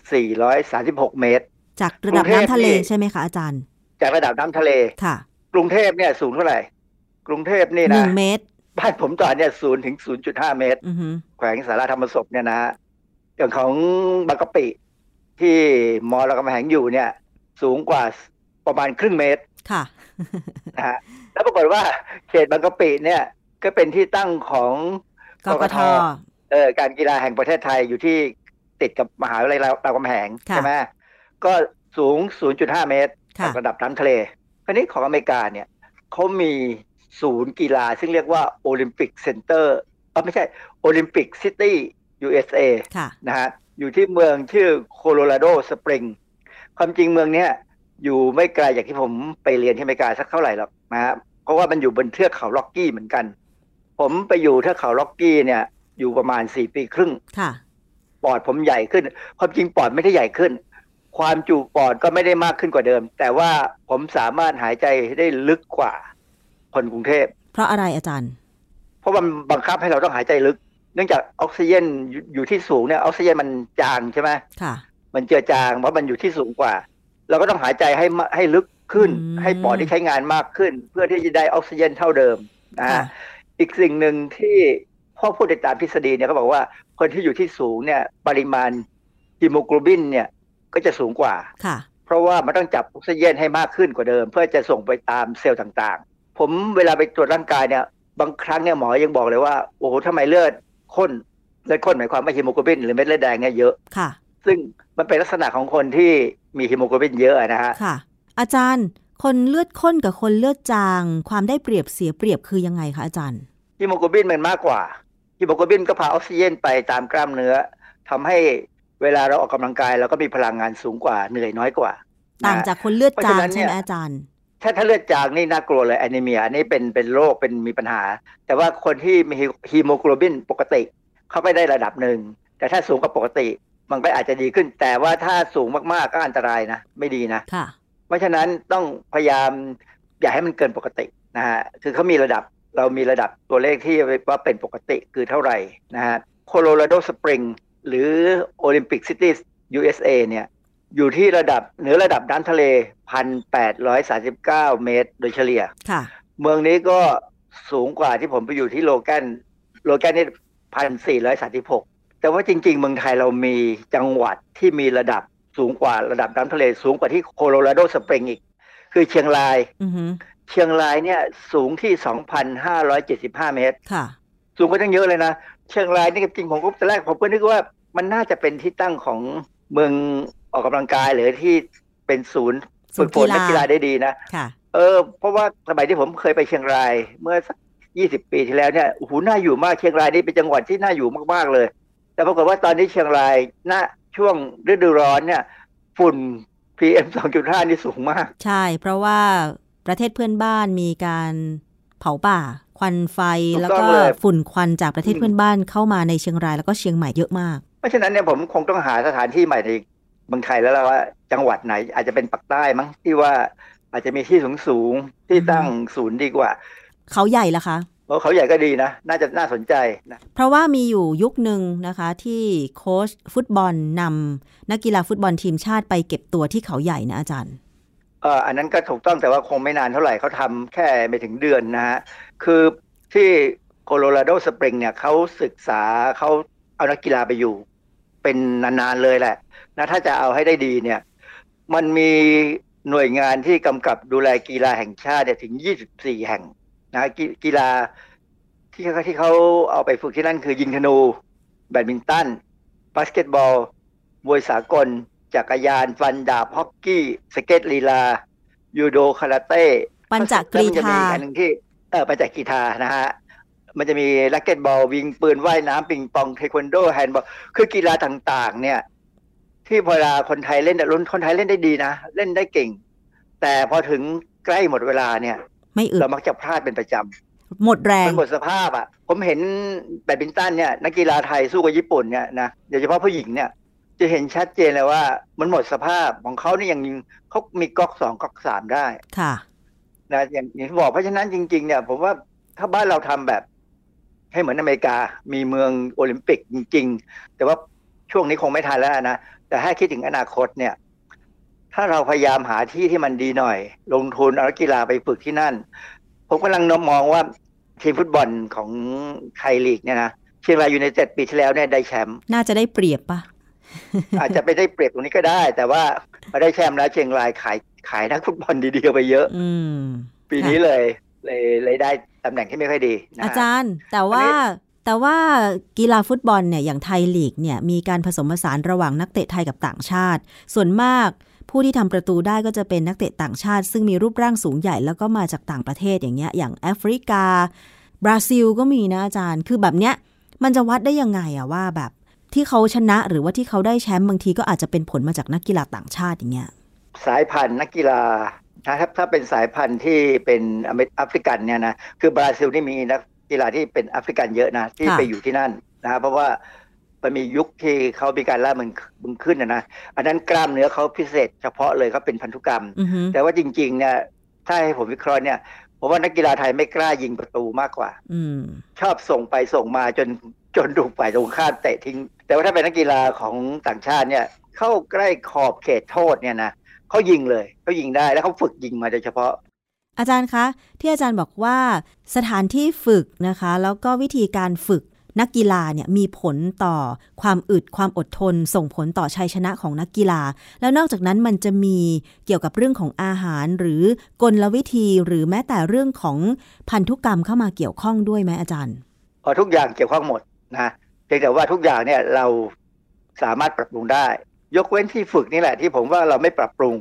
1,436 เมตร จากระดับน้ำทะเลใช่ไหมคะอาจารย์ จากระดับน้ำทะเลค่ะ กรุงเทพเนี่ยสูงเท่าไหร่ กรุงเทพนี่หนะนึ่งเมตร บ้านผมตอนเนี่ยศูนย์ถึง0.5เมตรอือฮึแขวงสารธรรมศพเนี่ยนะอย่างของบางกะปิ ที่ม.รามคำแหงอยู่เนี่ย สูงกว่าประมาณครึ่งเมตร ค่ะนะฮะแล้วปรากฏว่าเขตบางกะปิเนี่ย ก็เป็นที่ตั้งของกกท.เออการกีฬาแห่งประเทศไทยอยู่ที่ติดกับมหาวิทยาลัยรามคำแหงค่ะใช่ไหมก็สูง 0.5 เมตรค่ะจากระดับน้ำทะเลคราวนี้ของอเมริกาเนี่ยเขามีศูนย์กีฬา ซึ่งเรียกว่า Olympic Center เออไม่ใช่Olympic City USA ค่ะนะฮะ อยู่ที่เมืองชื่อโคโลราโดสปริงความจริงเมืองเนี้ยอยู่ไม่ไกลจากที่ผมไปเรียนที่อเมริกาสักเท่าไหร่หรอกนะฮะเพราะว่ามันอยู่บนเทือกเขาล็อกกี้เหมือนกัน ผมไปอยู่เทือกเขาล็อกกี้เนี่ย อยู่ประมาณสี่ปีครึ่งค่ะปอดผมใหญ่ขึ้น ความจริงปอดไม่ได้ใหญ่ขึ้น ความจุปอดก็ไม่ได้มากขึ้นกว่าเดิม แต่ว่าผมสามารถหายใจได้ลึกกว่าคนกรุงเทพ เพราะอะไรอาจารย์ เพราะมันบังคับให้เราต้องหายใจลึก เนื่องจากออกซิเจนอยู่อยู่ที่สูงเนี่ยออกซิเจนมันจางใช่ไหมค่ะ มันเจือจางเพราะมันอยู่ที่สูงกว่า เราก็ต้องหายใจให้มให้ลึกขึ้น ให้ปอดที่ใช้งานมากขึ้น เพื่อที่จะได้ออกซิเจนเท่าเดิมนะฮะอีกสิ่งหนึ่งที่พ่อพูดในตามทฤษฎีเนี่ยเขาบอกว่าคนที่อยู่ที่สูงเนี่ย ปริมาณฮีโมโกลบินเนี่ยก็จะสูงกว่าค่ะ เพราะว่ามันต้องจับออกซิเจนให้มากขึ้นกว่าเดิม เพื่อจะส่งไปตามเซลล์ต่างๆ ผมเวลาไปตรวจร่างกายเนี่ย บางครั้งเนี่ยหมอยังบอกเลยว่า โอ้โหทำไมเลือด ข้นเลือดข้นหมายความว่าฮีโมโกลบินหรือเม็ดเลือดแดงเนี่ยเยอะค่ะ ซึ่งมันเป็นลักษณะของคนที่มีฮีโมโกลบินเยอะนะฮะค่ะ อาจารย์คนเลือดข้นกับคนเลือดจาง ความได้เปรียบเสียเปรียบคือยังไงคะอาจารย์ฮีโมโกลบินมันมากกว่าฮีโมโกลบินก็พาออกซิเจนไปตามกล้ามเนื้อทำให้เวลาเราออกกำลังกายเราก็มีพลังงานสูงกว่าเหนื่อยน้อยกว่า ต่างจากคนเลือดจางใช่ไหมเนี่ยอาจารย์ ถ้าถ้าเลือดจางนี่น่ากลัวเลยแอนิเมียอันนี้เป็นเป็นโรคเป็นมีปัญหา แต่ว่าคนที่มีฮีโมโกลบินปกติเขาไปได้ระดับหนึ่ง แต่ถ้าสูงกว่าปกติ มันก็อาจจะดีขึ้น แต่ว่าถ้าสูงมากๆก็อันตรายนะ ไม่ดีนะค่ะเพราะฉะนั้นต้องพยายามอย่าให้มันเกินปกตินะฮะคือเขามีระดับเรามีระดับตัวเลขที่ว่าเป็นปกติคือเท่าไหร่นะฮะโคโลราโดสปริงหรือโอลิมปิกซิตี้ USA เนี่ย อยู่ที่ระดับเหนือระดับน้ำทะเล 1,839 เมตรโดยเฉลี่ย ค่ะ เมืองนี้ก็สูงกว่าที่ผมไปอยู่ที่โลแกน โลแกนนี่พันสี่ร้อยสามสิบหกแต่ว่าจริง ๆ เมืองไทยเรามีจังหวัดที่มีระดับสูงกว่าระดับน้ำทะเล สูงกว่าที่โคโลราโดสปริงอีก คือเชียงรายอือฮึเชียงรายเนี่ยสูงที่ 2,575 เมตร ค่ะ สูงกว่าตั้งเยอะเลยนะ เชียงรายนี่จริงๆผมก็ตอนแรกผมก็นึกว่ามันน่าจะเป็นที่ตั้งของเมือง ออกกำลังกายหรือที่เป็นศูนย์ฝึกฝนนักกีฬาได้ดีนะค่ะเออ เพราะว่าสมัยที่ผมเคยไปเชียงรายเมื่อสักยี่สิบปีที่แล้วเนี่ยโอ้โหน่าอยู่มากเชียงรายนี่เป็นจังหวัดที่น่าอยู่มากๆเลย แต่ปรากฏว่าตอนนี้เชียงรายณช่วงฤดูร้อนเนี่ย ฝุ่น PM 2.5 นี่สูงมาก ใช่ เพราะว่าประเทศเพื่อนบ้านมีการเผาป่า ควันไฟถูกแล้วต้ก็องเลยฝุ่นควันจากประเทศเพื่อนบ้านเข้ามาในเชียงรายแล้วก็เชียงใหม่เยอะมากเราะฉะนั้นเนี่ยผมคงต้องหาสถานที่ใหม่ใน เมืองไทยแล้วล่ะว่า จังหวัดไหน อาจจะเป็นปักใต้มั้งที่ว่าอาจจะมีที่สูงสูงๆที่ตั้งศูนย์ดีกว่า เขาใหญ่ละคะเพราะเขาใหญ่ก็ดีนะ น่าจะน่าสนใจนะเพราะว่ามีอยู่ยุคหนึ่งนะคะ ที่โค้ชฟุตบอลนำนักกีฬาฟุตบอลทีมชาติไปเก็บตัวที่เขาใหญ่นะอาจารย์เอออันนั้นก็ถูกต้องแต่ว่าคงไม่นานเท่าไหร่เขาทำแค่ไม่ถึงเดือนนะฮะคือที่โคโลราโดสปริงเนี่ยเขาศึกษาเขาเอานักกีฬาไปอยู่ เป็นนานๆเลยแหละ นะถ้าจะเอาให้ได้ดีเนี่ยมันมีหน่วยงานที่กำกับดูแลกีฬาแห่งชาติเนี่ยถึง 24 แห่งนักกีฬาที่เขาที่เขาเอาไปฝึกที่นั่นคือยิงธนู แบดมินตันบาสเกตบอลมวยสากล จักรยาน ฟันดาบฮอกกี้ สเก็ตลีลา ยูโดคาราเต้ปัญจกรีธาอันหนึ่งที่เออปัญจกรีธานะฮะมันจะมี racquetball ยิงปืนว่ายน้ำปิงปองเทควันโดแฮนด์บอลคือกีฬาต่าง ๆ เนี่ย ที่พอเวลาคนไทยเล่นรุ่นคนไทยเล่นได้ดีนะ เล่นได้เก่ง แต่พอถึงใกล้หมดเวลาเนี่ย ไม่อึดเรามักจะพลาดเป็นประจำหมดแรงมันหมดสภาพอะ ผมเห็นแบดมินตันเนี่ยนักกีฬาไทยสู้กับญี่ปุ่นเนี่ยนะโดยเฉพาะผู้หญิงเนี่ย จะเห็นชัดเจนเลยว่า มันหมดสภาพของเขานี่ยังเขามีก๊อกสองก๊อกสามได้ค่ะนะอย่างอย่างที่บอกเพราะฉะนั้นจริง ๆ เนี่ย ผมว่าถ้าบ้านเราทำแบบ ให้เหมือนอเมริกา มีเมืองโอลิมปิกจริง ๆ แต่ว่าช่วงนี้คงไม่ทันแล้วนะ แต่ถ้าคิดถึงอนาคตเนี่ย ถ้าเราพยายามหาที่ที่มันดีหน่อย ลงทุนเอานักกีฬาไปฝึกที่นั่น ผมกำลังนมองว่าทีมฟุตบอลของไทยลีกเนี่ยนะเชียงรายยูไนเต็ดปีที่แล้วเนี่ยได้แชมป์น่าจะได้เปรียบปะอาจจะไปได้เปรียบตรงนี้ก็ได้ แต่ว่ามาได้แชมป์แล้วเชียงรายขายขายนักฟุตบอลดีๆไปเยอะ อืมปีนี้เลยเลยเลยได้ตำแหน่งที่ไม่ค่อยดีนะฮะอาจารย์ แต่ว่า แต่ว่ากีฬาฟุตบอลเนี่ยอย่างไทยลีกเนี่ยมีการผสมผสานระหว่างนักเตะไทยกับต่างชาติ ส่วนมากผู้ที่ทำประตูได้ก็จะเป็นนักเตะต่างชาติ ซึ่งมีรูปร่างสูงใหญ่แล้วก็มาจากต่างประเทศอย่างเงี้ยอย่างแอฟริกา บราซิลก็มีนะอาจารย์ คือแบบเนี้ยมันจะวัดได้ยังไงอะว่าแบบที่เขาชนะหรือว่าที่เขาได้แชมป์บางทีก็อาจจะเป็นผลมาจากนักกีฬาต่างชาติอย่างเงี้ยสายพันธุ์นักกีฬาถ้าถ้าเป็นสายพันธุ์ที่เป็นอเมริแอฟริกันเนี่ยนะคือบราซิลนี่มีนัก กีฬาที่เป็นแอฟริกันเยอะนะ ที่ค่ะไปอยู่ที่นั่นนะเพราะว่ามันมียุคที่เขามีการล่ามึงมึงขึ้นนะนะอันนั้นกล้ามเนื้อเขาพิเศษ เฉพาะเลยเขาเป็นพันธุกรรมอือฮึแต่ว่าจริงๆเนี่ยถ้าให้ผมวิเคราะห์เนี่ยผมว่านักกีฬาไทยไม่กล้ายิงประตูมากกว่า อืมชอบส่งไปส่งมาจนจนถูกฝ่ายตรงข้ามเตะทิ้ง แต่ว่าถ้าเป็นนักกีฬาของต่างชาติเนี่ย เข้าใกล้ขอบเขตโทษเนี่ยนะเขายิงเลยเขายิงได้แล้วเขาฝึกยิงมาโดยเฉพาะ อาจารย์คะ ที่อาจารย์บอกว่าสถานที่ฝึกนะคะ แล้วก็วิธีการฝึกนักกีฬาเนี่ยมีผลต่อความอึดความอดทน ส่งผลต่อชัยชนะของนักกีฬา แล้วนอกจากนั้นมันจะมีเกี่ยวกับเรื่องของอาหารหรือกลวิธีหรือแม้แต่เรื่องของพันธุกรรมเข้ามาเกี่ยวข้องด้วยไหมอาจารย์พอทุกอย่างเกี่ยวข้องหมดนะเพียงแต่ว่าทุกอย่างเนี่ยเราสามารถปรับปรุงได้ ยกเว้นที่ฝึกนี่แหละที่ผมว่าเราไม่ปรับปรุง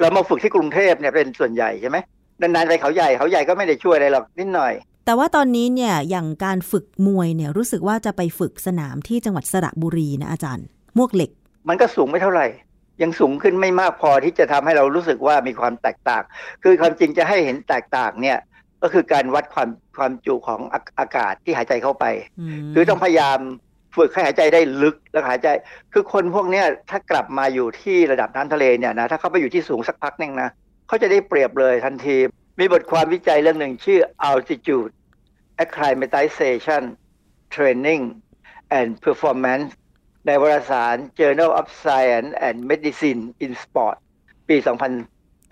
เรามาฝึกที่กรุงเทพเนี่ยเป็นส่วนใหญ่ใช่ไหม นานๆไปเขาใหญ่เขาใหญ่ก็ไม่ได้ช่วยอะไรหรอกนิดหน่อย แต่ว่าตอนนี้เนี่ยอย่างการฝึกมวยเนี่ยรู้สึกว่าจะไปฝึกสนามที่จังหวัดสระบุรีนะอาจารย์มวกเหล็ก มันก็สูงไม่เท่าไหร่ยังสูงขึ้นไม่มากพอที่จะทำให้เรารู้สึกว่ามีความแตกต่าง คือความจริงจะให้เห็นแตกต่างเนี่ยก็คือการวัดความความจุของอาอากาศที่หายใจเข้าไป คือต้องพยายามฝึกให้หายใจได้ลึกแล้วหายใจ คือคนพวกเนี้ยถ้ากลับมาอยู่ที่ระดับน้ำทะเลเนี่ยนะถ้าเขาไปอยู่ที่สูงสักพักหนึ่งนะ เขาจะได้เปรียบเลยทันที มีบทความวิจัยเรื่องหนึ่งชื่อ altitude acclimatization training and performance ในวารสาร Journal of Science and Medicine in Sport ปี 2000น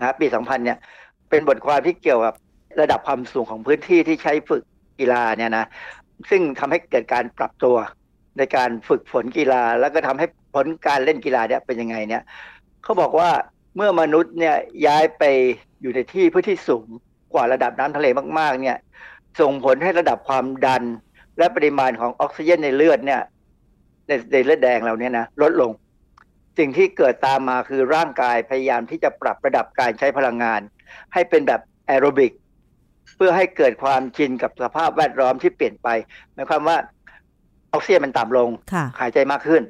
ะปี 2000 เนี่ย เป็นบทความที่เกี่ยวกับระดับความสูงของพื้นที่ที่ใช้ฝึกกีฬาเนี่ยนะ ซึ่งทำให้เกิดการปรับตัวในการฝึกฝนกีฬา แล้วก็ทำให้ผลการเล่นกีฬาเนี่ยเป็นยังไงเนี่ย เขาบอกว่า เมื่อมนุษย์เนี่ยย้ายไปอยู่ในที่พื้นที่สูงกว่าระดับน้ำทะเลมากๆ เนี่ย ส่งผลให้ระดับความดัน และปริมาณของออกซิเจนในเลือดเนี่ย ในในเลือดแดงเราเนี่ยนะลดลง สิ่งที่เกิดตามมาคือร่างกายพยายามที่จะปรับระดับการใช้พลังงาน ให้เป็นแบบแอโรบิกเพื่อให้เกิดความชินกับสภาพแวดล้อมที่เปลี่ยนไปหมายความว่าออกซิเจนมันต่ำลงค่ะหายใจมากขึ้น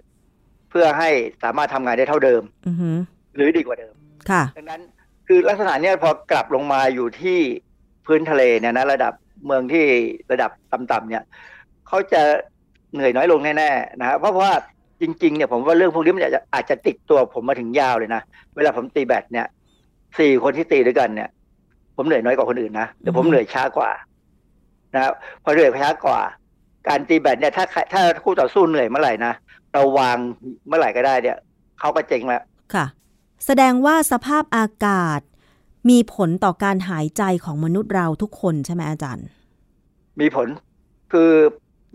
เพื่อให้สามารถทำงานได้เท่าเดิมอือฮึหรือดีกว่าเดิมค่ะ ดังนั้นคือลักษณะเนี้ยพอกลับลงมาอยู่ที่พื้นทะเลเนี่ยนะระดับเมืองที่ระดับต่ำๆเนี่ยเขาจะเหนื่อยน้อยลงแน่ๆนะฮะเพราะว่าจริงๆเนี่ยผมว่าเรื่องพวกนี้มันอาจจะอาจจะติดตัวผมมาถึงยาวเลยนะ เวลาผมตีแบดเนี่ยสี่คนที่ตีด้วยกันเนี่ย ผมเหนื่อยน้อยกว่าคนอื่นนะแต่ผมเหนื่อยช้ากว่า นะครับพอเหนื่อยช้ากว่า การตีแบดเนี่ยถ้าถ้าคู่ต่อสู้เหนื่อยเมื่อไหร่นะเราวางเมื่อไหร่ก็ได้เนี่ยเขาก็เจ๊งแล้วค่ะ แสดงว่าสภาพอากาศ มีผลต่อการหายใจของมนุษย์เราทุกคนใช่ไหมอาจารย์ มีผลคือ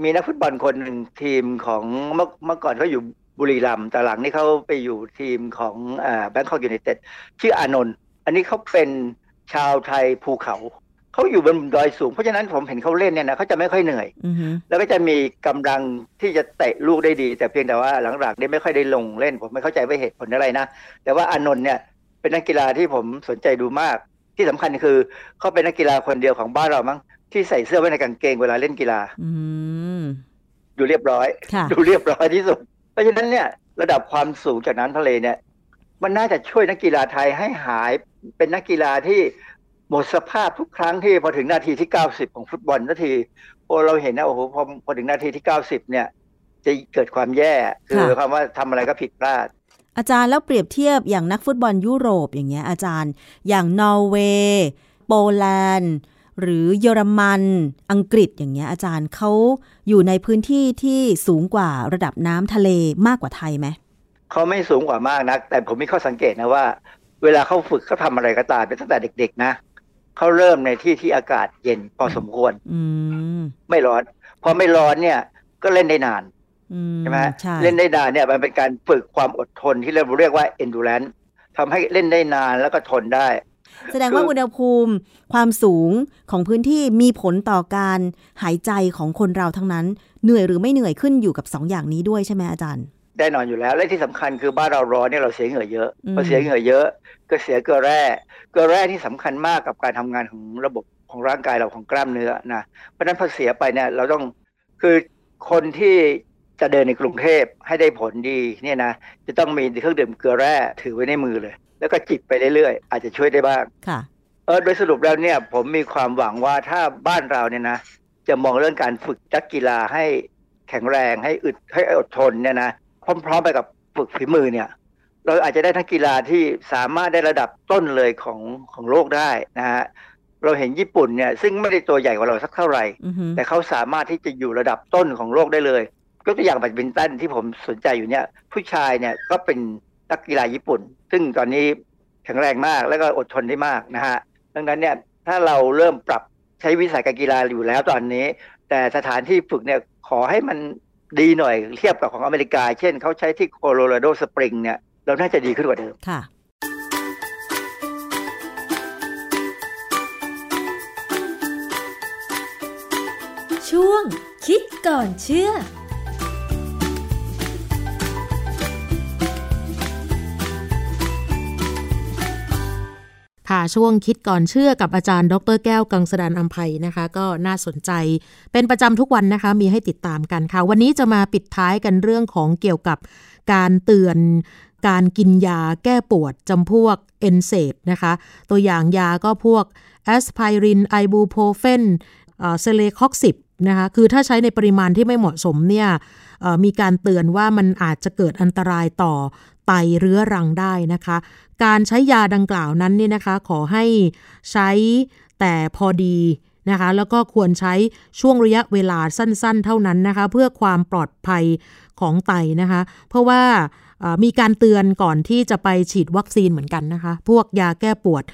มีนักฟุตบอลคนหนึ่งทีมของเมื่อเมื่อก่อนเขาอยู่บุรีรัมย์แต่หลังนี้เขาไปอยู่ทีมของแบงคอกยูไนเต็ดชื่ออานนท์อันนี้เขาเป็นชาวไทยภูเขา เขาอยู่บนดอยสูง เพราะฉะนั้นผมเห็นเขาเล่นเนี่ยนะเขาจะไม่ค่อยเหนื่อย แล้วก็จะมีกำลังที่จะเตะลูกได้ดี แต่เพียงแต่ว่าหลังๆนี้ไม่ค่อยได้ลงเล่น ผมไม่เข้าใจว่าเหตุผลอะไรนะ แต่ว่าอานนท์เนี่ยเป็นนักกีฬาที่ผมสนใจดูมาก ที่สำคัญคือเขาเป็นนักกีฬาคนเดียวของบ้านเรามั้งที่ใส่เสื้อไว้ในกางเกงเวลาเล่นกีฬาดูเรียบร้อย ดูเรียบร้อยที่สุด เพราะฉะนั้นเนี่ย ระดับความสูงจากน้ำทะเลเนี่ย มันน่าจะช่วยนักกีฬาไทยให้หายเป็นนักกีฬาที่ หมดสภาพทุกครั้งที่พอถึงนาทีที่เก้าสิบของฟุตบอลนาทีพอเราเห็นนะโอ้โหพอพอถึงนาทีที่เก้าสิบเนี่ย จะเกิดความแย่คือความว่าทำอะไรก็ผิดพลาด อาจารย์แล้วเปรียบเทียบอย่างนักฟุตบอลยุโรปอย่างเงี้ยอาจารย์ อย่างนอร์เวย์โปแลนด์หรือเยอรมันอังกฤษอย่างเงี้ยอาจารย์เขาอยู่ในพื้นที่ที่สูงกว่าระดับน้ำทะเลมากกว่าไทยไหมเขาไม่สูงกว่ามากนักแต่ผมมีข้อสังเกตนะว่า เวลาเขาฝึกเขาทาอะไรก็ตามเป็นตั้งแต่เด็ก ๆ นะ เขาเริ่มในที่ที่อากาศเย็นพอสมควรไม่ร้อน พอไม่ร้อนเนี่ย ก็เล่นได้นานใช่ไหมเล่นได้นานเนี่ยมันเป็นการฝึกความอดทนที่เราเรียกว่า endurance ทำให้เล่นได้นานแล้วก็ทนได้ แสดงว่าอุณหภูมิความสูงของพื้นที่มีผลต่อการหายใจของคนเราทั้งนั้น เหนื่อยหรือไม่เหนื่อยขึ้นอยู่กับ2ออย่างนี้ด้วยใช่ไหมอาจารย์ได้นอนอยู่แล้วและที่สำคัญคือบ้านเราร้อนเนี่ยเราเสียเหงื่อเยอะพอเสียเหงื่อเยอะ ก็เสียเกลือแร่เกลือแร่ที่สำคัญมากกับการทำงานของระบบของร่างกายเราของกล้ามเนื้อนะเพราะนั้นพอเสียไปเนี่ยเราต้องคือคนที่จะเดินในกรุงเทพให้ได้ผลดีเนี่ยนะจะต้องมีเครื่องดื่มเกลือแร่ถือไว้ในมือเลย แล้วก็จิบไปเรื่อยๆ อาจจะช่วยได้บ้างค่ะเออโดยสรุปแล้วเนี่ยผมมีความหวังว่าถ้าบ้านเราเนี่ยนะจะมองเรื่องการฝึกจักกีฬาให้แข็งแรงให้อึดให้อดทนเนี่ยนะพร้อมๆไปกับฝึกฝีมือเนี่ย เราอาจจะได้ทั้งกีฬาที่สามารถได้ระดับต้นเลยของของโลกได้นะฮะเราเห็นญี่ปุ่นเนี่ยซึ่งไม่ได้ตัวใหญ่กว่าเราสักเท่าไหร่ แต่เขาสามารถที่จะอยู่ระดับต้นของโลกได้เลยก็ตัวอย่างแบดมินตันที่ผมสนใจอยู่เนี่ย ผู้ชายเนี่ยก็เป็นนักกีฬาญี่ปุ่น ซึ่งตอนนี้แข็งแรงมากแล้วก็อดทนได้มากนะฮะดังนั้นเนี่ยถ้าเราเริ่มปรับใช้วิสัยการกีฬาอยู่แล้วตอนนี้ แต่สถานที่ฝึกเนี่ยขอให้มันดีหน่อยเทียบกับของอเมริกา เช่นเขาใช้ที่โคโลราโดสปริงเนี่ย เราน่าจะดีขึ้นกว่าเดิมค่ะช่วงคิดก่อนเชื่อ ค่ะช่วงคิดก่อนเชื่อกับอาจารย์ ดรแก้วกังสดานอัมภัยนะคะ ก็น่าสนใจเป็นประจำทุกวันนะคะ มีให้ติดตามกันค่ะ วันนี้จะมาปิดท้ายกันเรื่องของเกี่ยวกับการเตือน การกินยาแก้ปวดจำพวกเอนเซดนะคะ ตัวอย่างยาก็พวกแอสไพริน ibuprofen celecoxib นะคะคือถ้าใช้ในปริมาณที่ไม่เหมาะสมเนี่ยมีการเตือนว่ามันอาจจะเกิดอันตรายต่อไตเรื้อรังได้นะคะ การใช้ยาดังกล่าวนั้นนี่นะคะขอให้ใช้แต่พอดีนะคะแล้วก็ควรใช้ช่วงระยะเวลาสั้นๆ เท่านั้นนะคะ เพื่อความปลอดภัยของไตนะคะ เพราะว่า มีการเตือนก่อนที่จะไปฉีดวัคซีนเหมือนกันนะคะ พวกยาแก้ปวด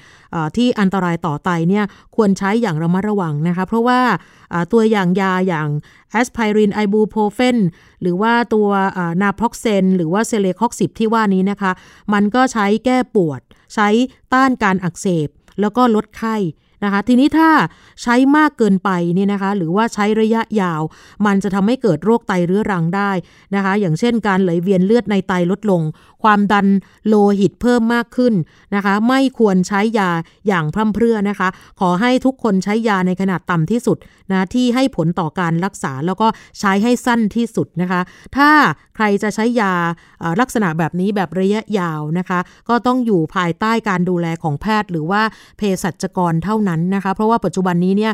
ที่อันตรายต่อไตเนี่ยควรใช้อย่างระมัดระวังนะคะ เพราะว่าตัวอย่างยาอย่างแอสไพริน ibuprofen หรือว่าตัว naproxen หรือว่า celecoxib ที่ว่านี้นะคะ มันก็ใช้แก้ปวด ใช้ต้านการอักเสบ แล้วก็ลดไข้ นะคะ ทีนี้ถ้าใช้มากเกินไปเนี่ยนะคะ หรือว่าใช้ระยะยาว มันจะทำให้เกิดโรคไตเรื้อรังได้นะคะ อย่างเช่นการไหลเวียนเลือดในไตลดลง ความดันโลหิตเพิ่มมากขึ้นนะคะ ไม่ควรใช้ยาอย่างพร่ำเพรื่อนะคะ ขอให้ทุกคนใช้ยาในขนาดต่ำที่สุดนะที่ให้ผลต่อการรักษาแล้วก็ใช้ให้สั้นที่สุดนะคะ ถ้าใครจะใช้ยาลักษณะแบบนี้แบบระยะยาวนะคะ ก็ต้องอยู่ภายใต้การดูแลของแพทย์ หรือว่าเภสัชกรเท่านั้นนะคะเพราะว่าปัจจุบันนี้เนี่ย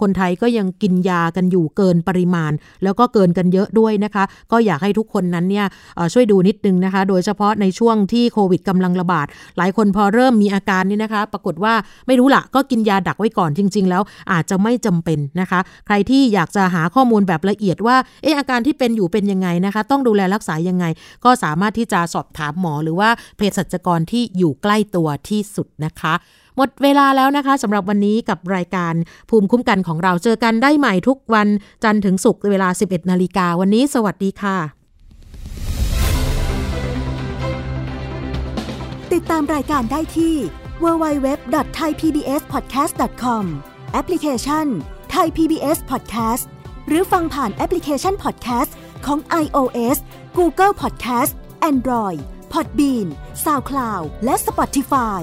คนไทยก็ยังกินยากันอยู่เกินปริมาณ แล้วก็เกินกันเยอะด้วยนะคะ ก็อยากให้ทุกคนนั้นเนี่ยช่วยดูนิดนึงนะคะ โดยเฉพาะในช่วงที่โควิดกำลังระบาด หลายคนพอเริ่มมีอาการนี่นะคะ ปรากฏว่าไม่รู้ละก็กินยาดักไว้ก่อนจริง ๆ แล้วอาจจะไม่จำเป็นนะคะ ใครที่อยากจะหาข้อมูลแบบละเอียดว่าเอออาการที่เป็นอยู่เป็นยังไงนะคะ ต้องดูแลรักษายังไง ก็สามารถที่จะสอบถามหมอหรือว่าเภสัชกรที่อยู่ใกล้ตัวที่สุดนะคะ หมดเวลาแล้วนะคะสำหรับวันนี้กับรายการภูมิคุ้มกันของเราเจอกันได้ใหม่ทุกวันจันทร์ถึงศุกร์เวลา 11นาฬิกาวันนี้ สวัสดีค่ะ ติดตามรายการได้ที่ www.thaipbspodcast.com แอปพลิเคชัน Thai PBS Podcast หรือฟังผ่านแอปพลิเคชัน Podcast ของ iOS Google Podcast Android Podbean SoundCloud และ Spotify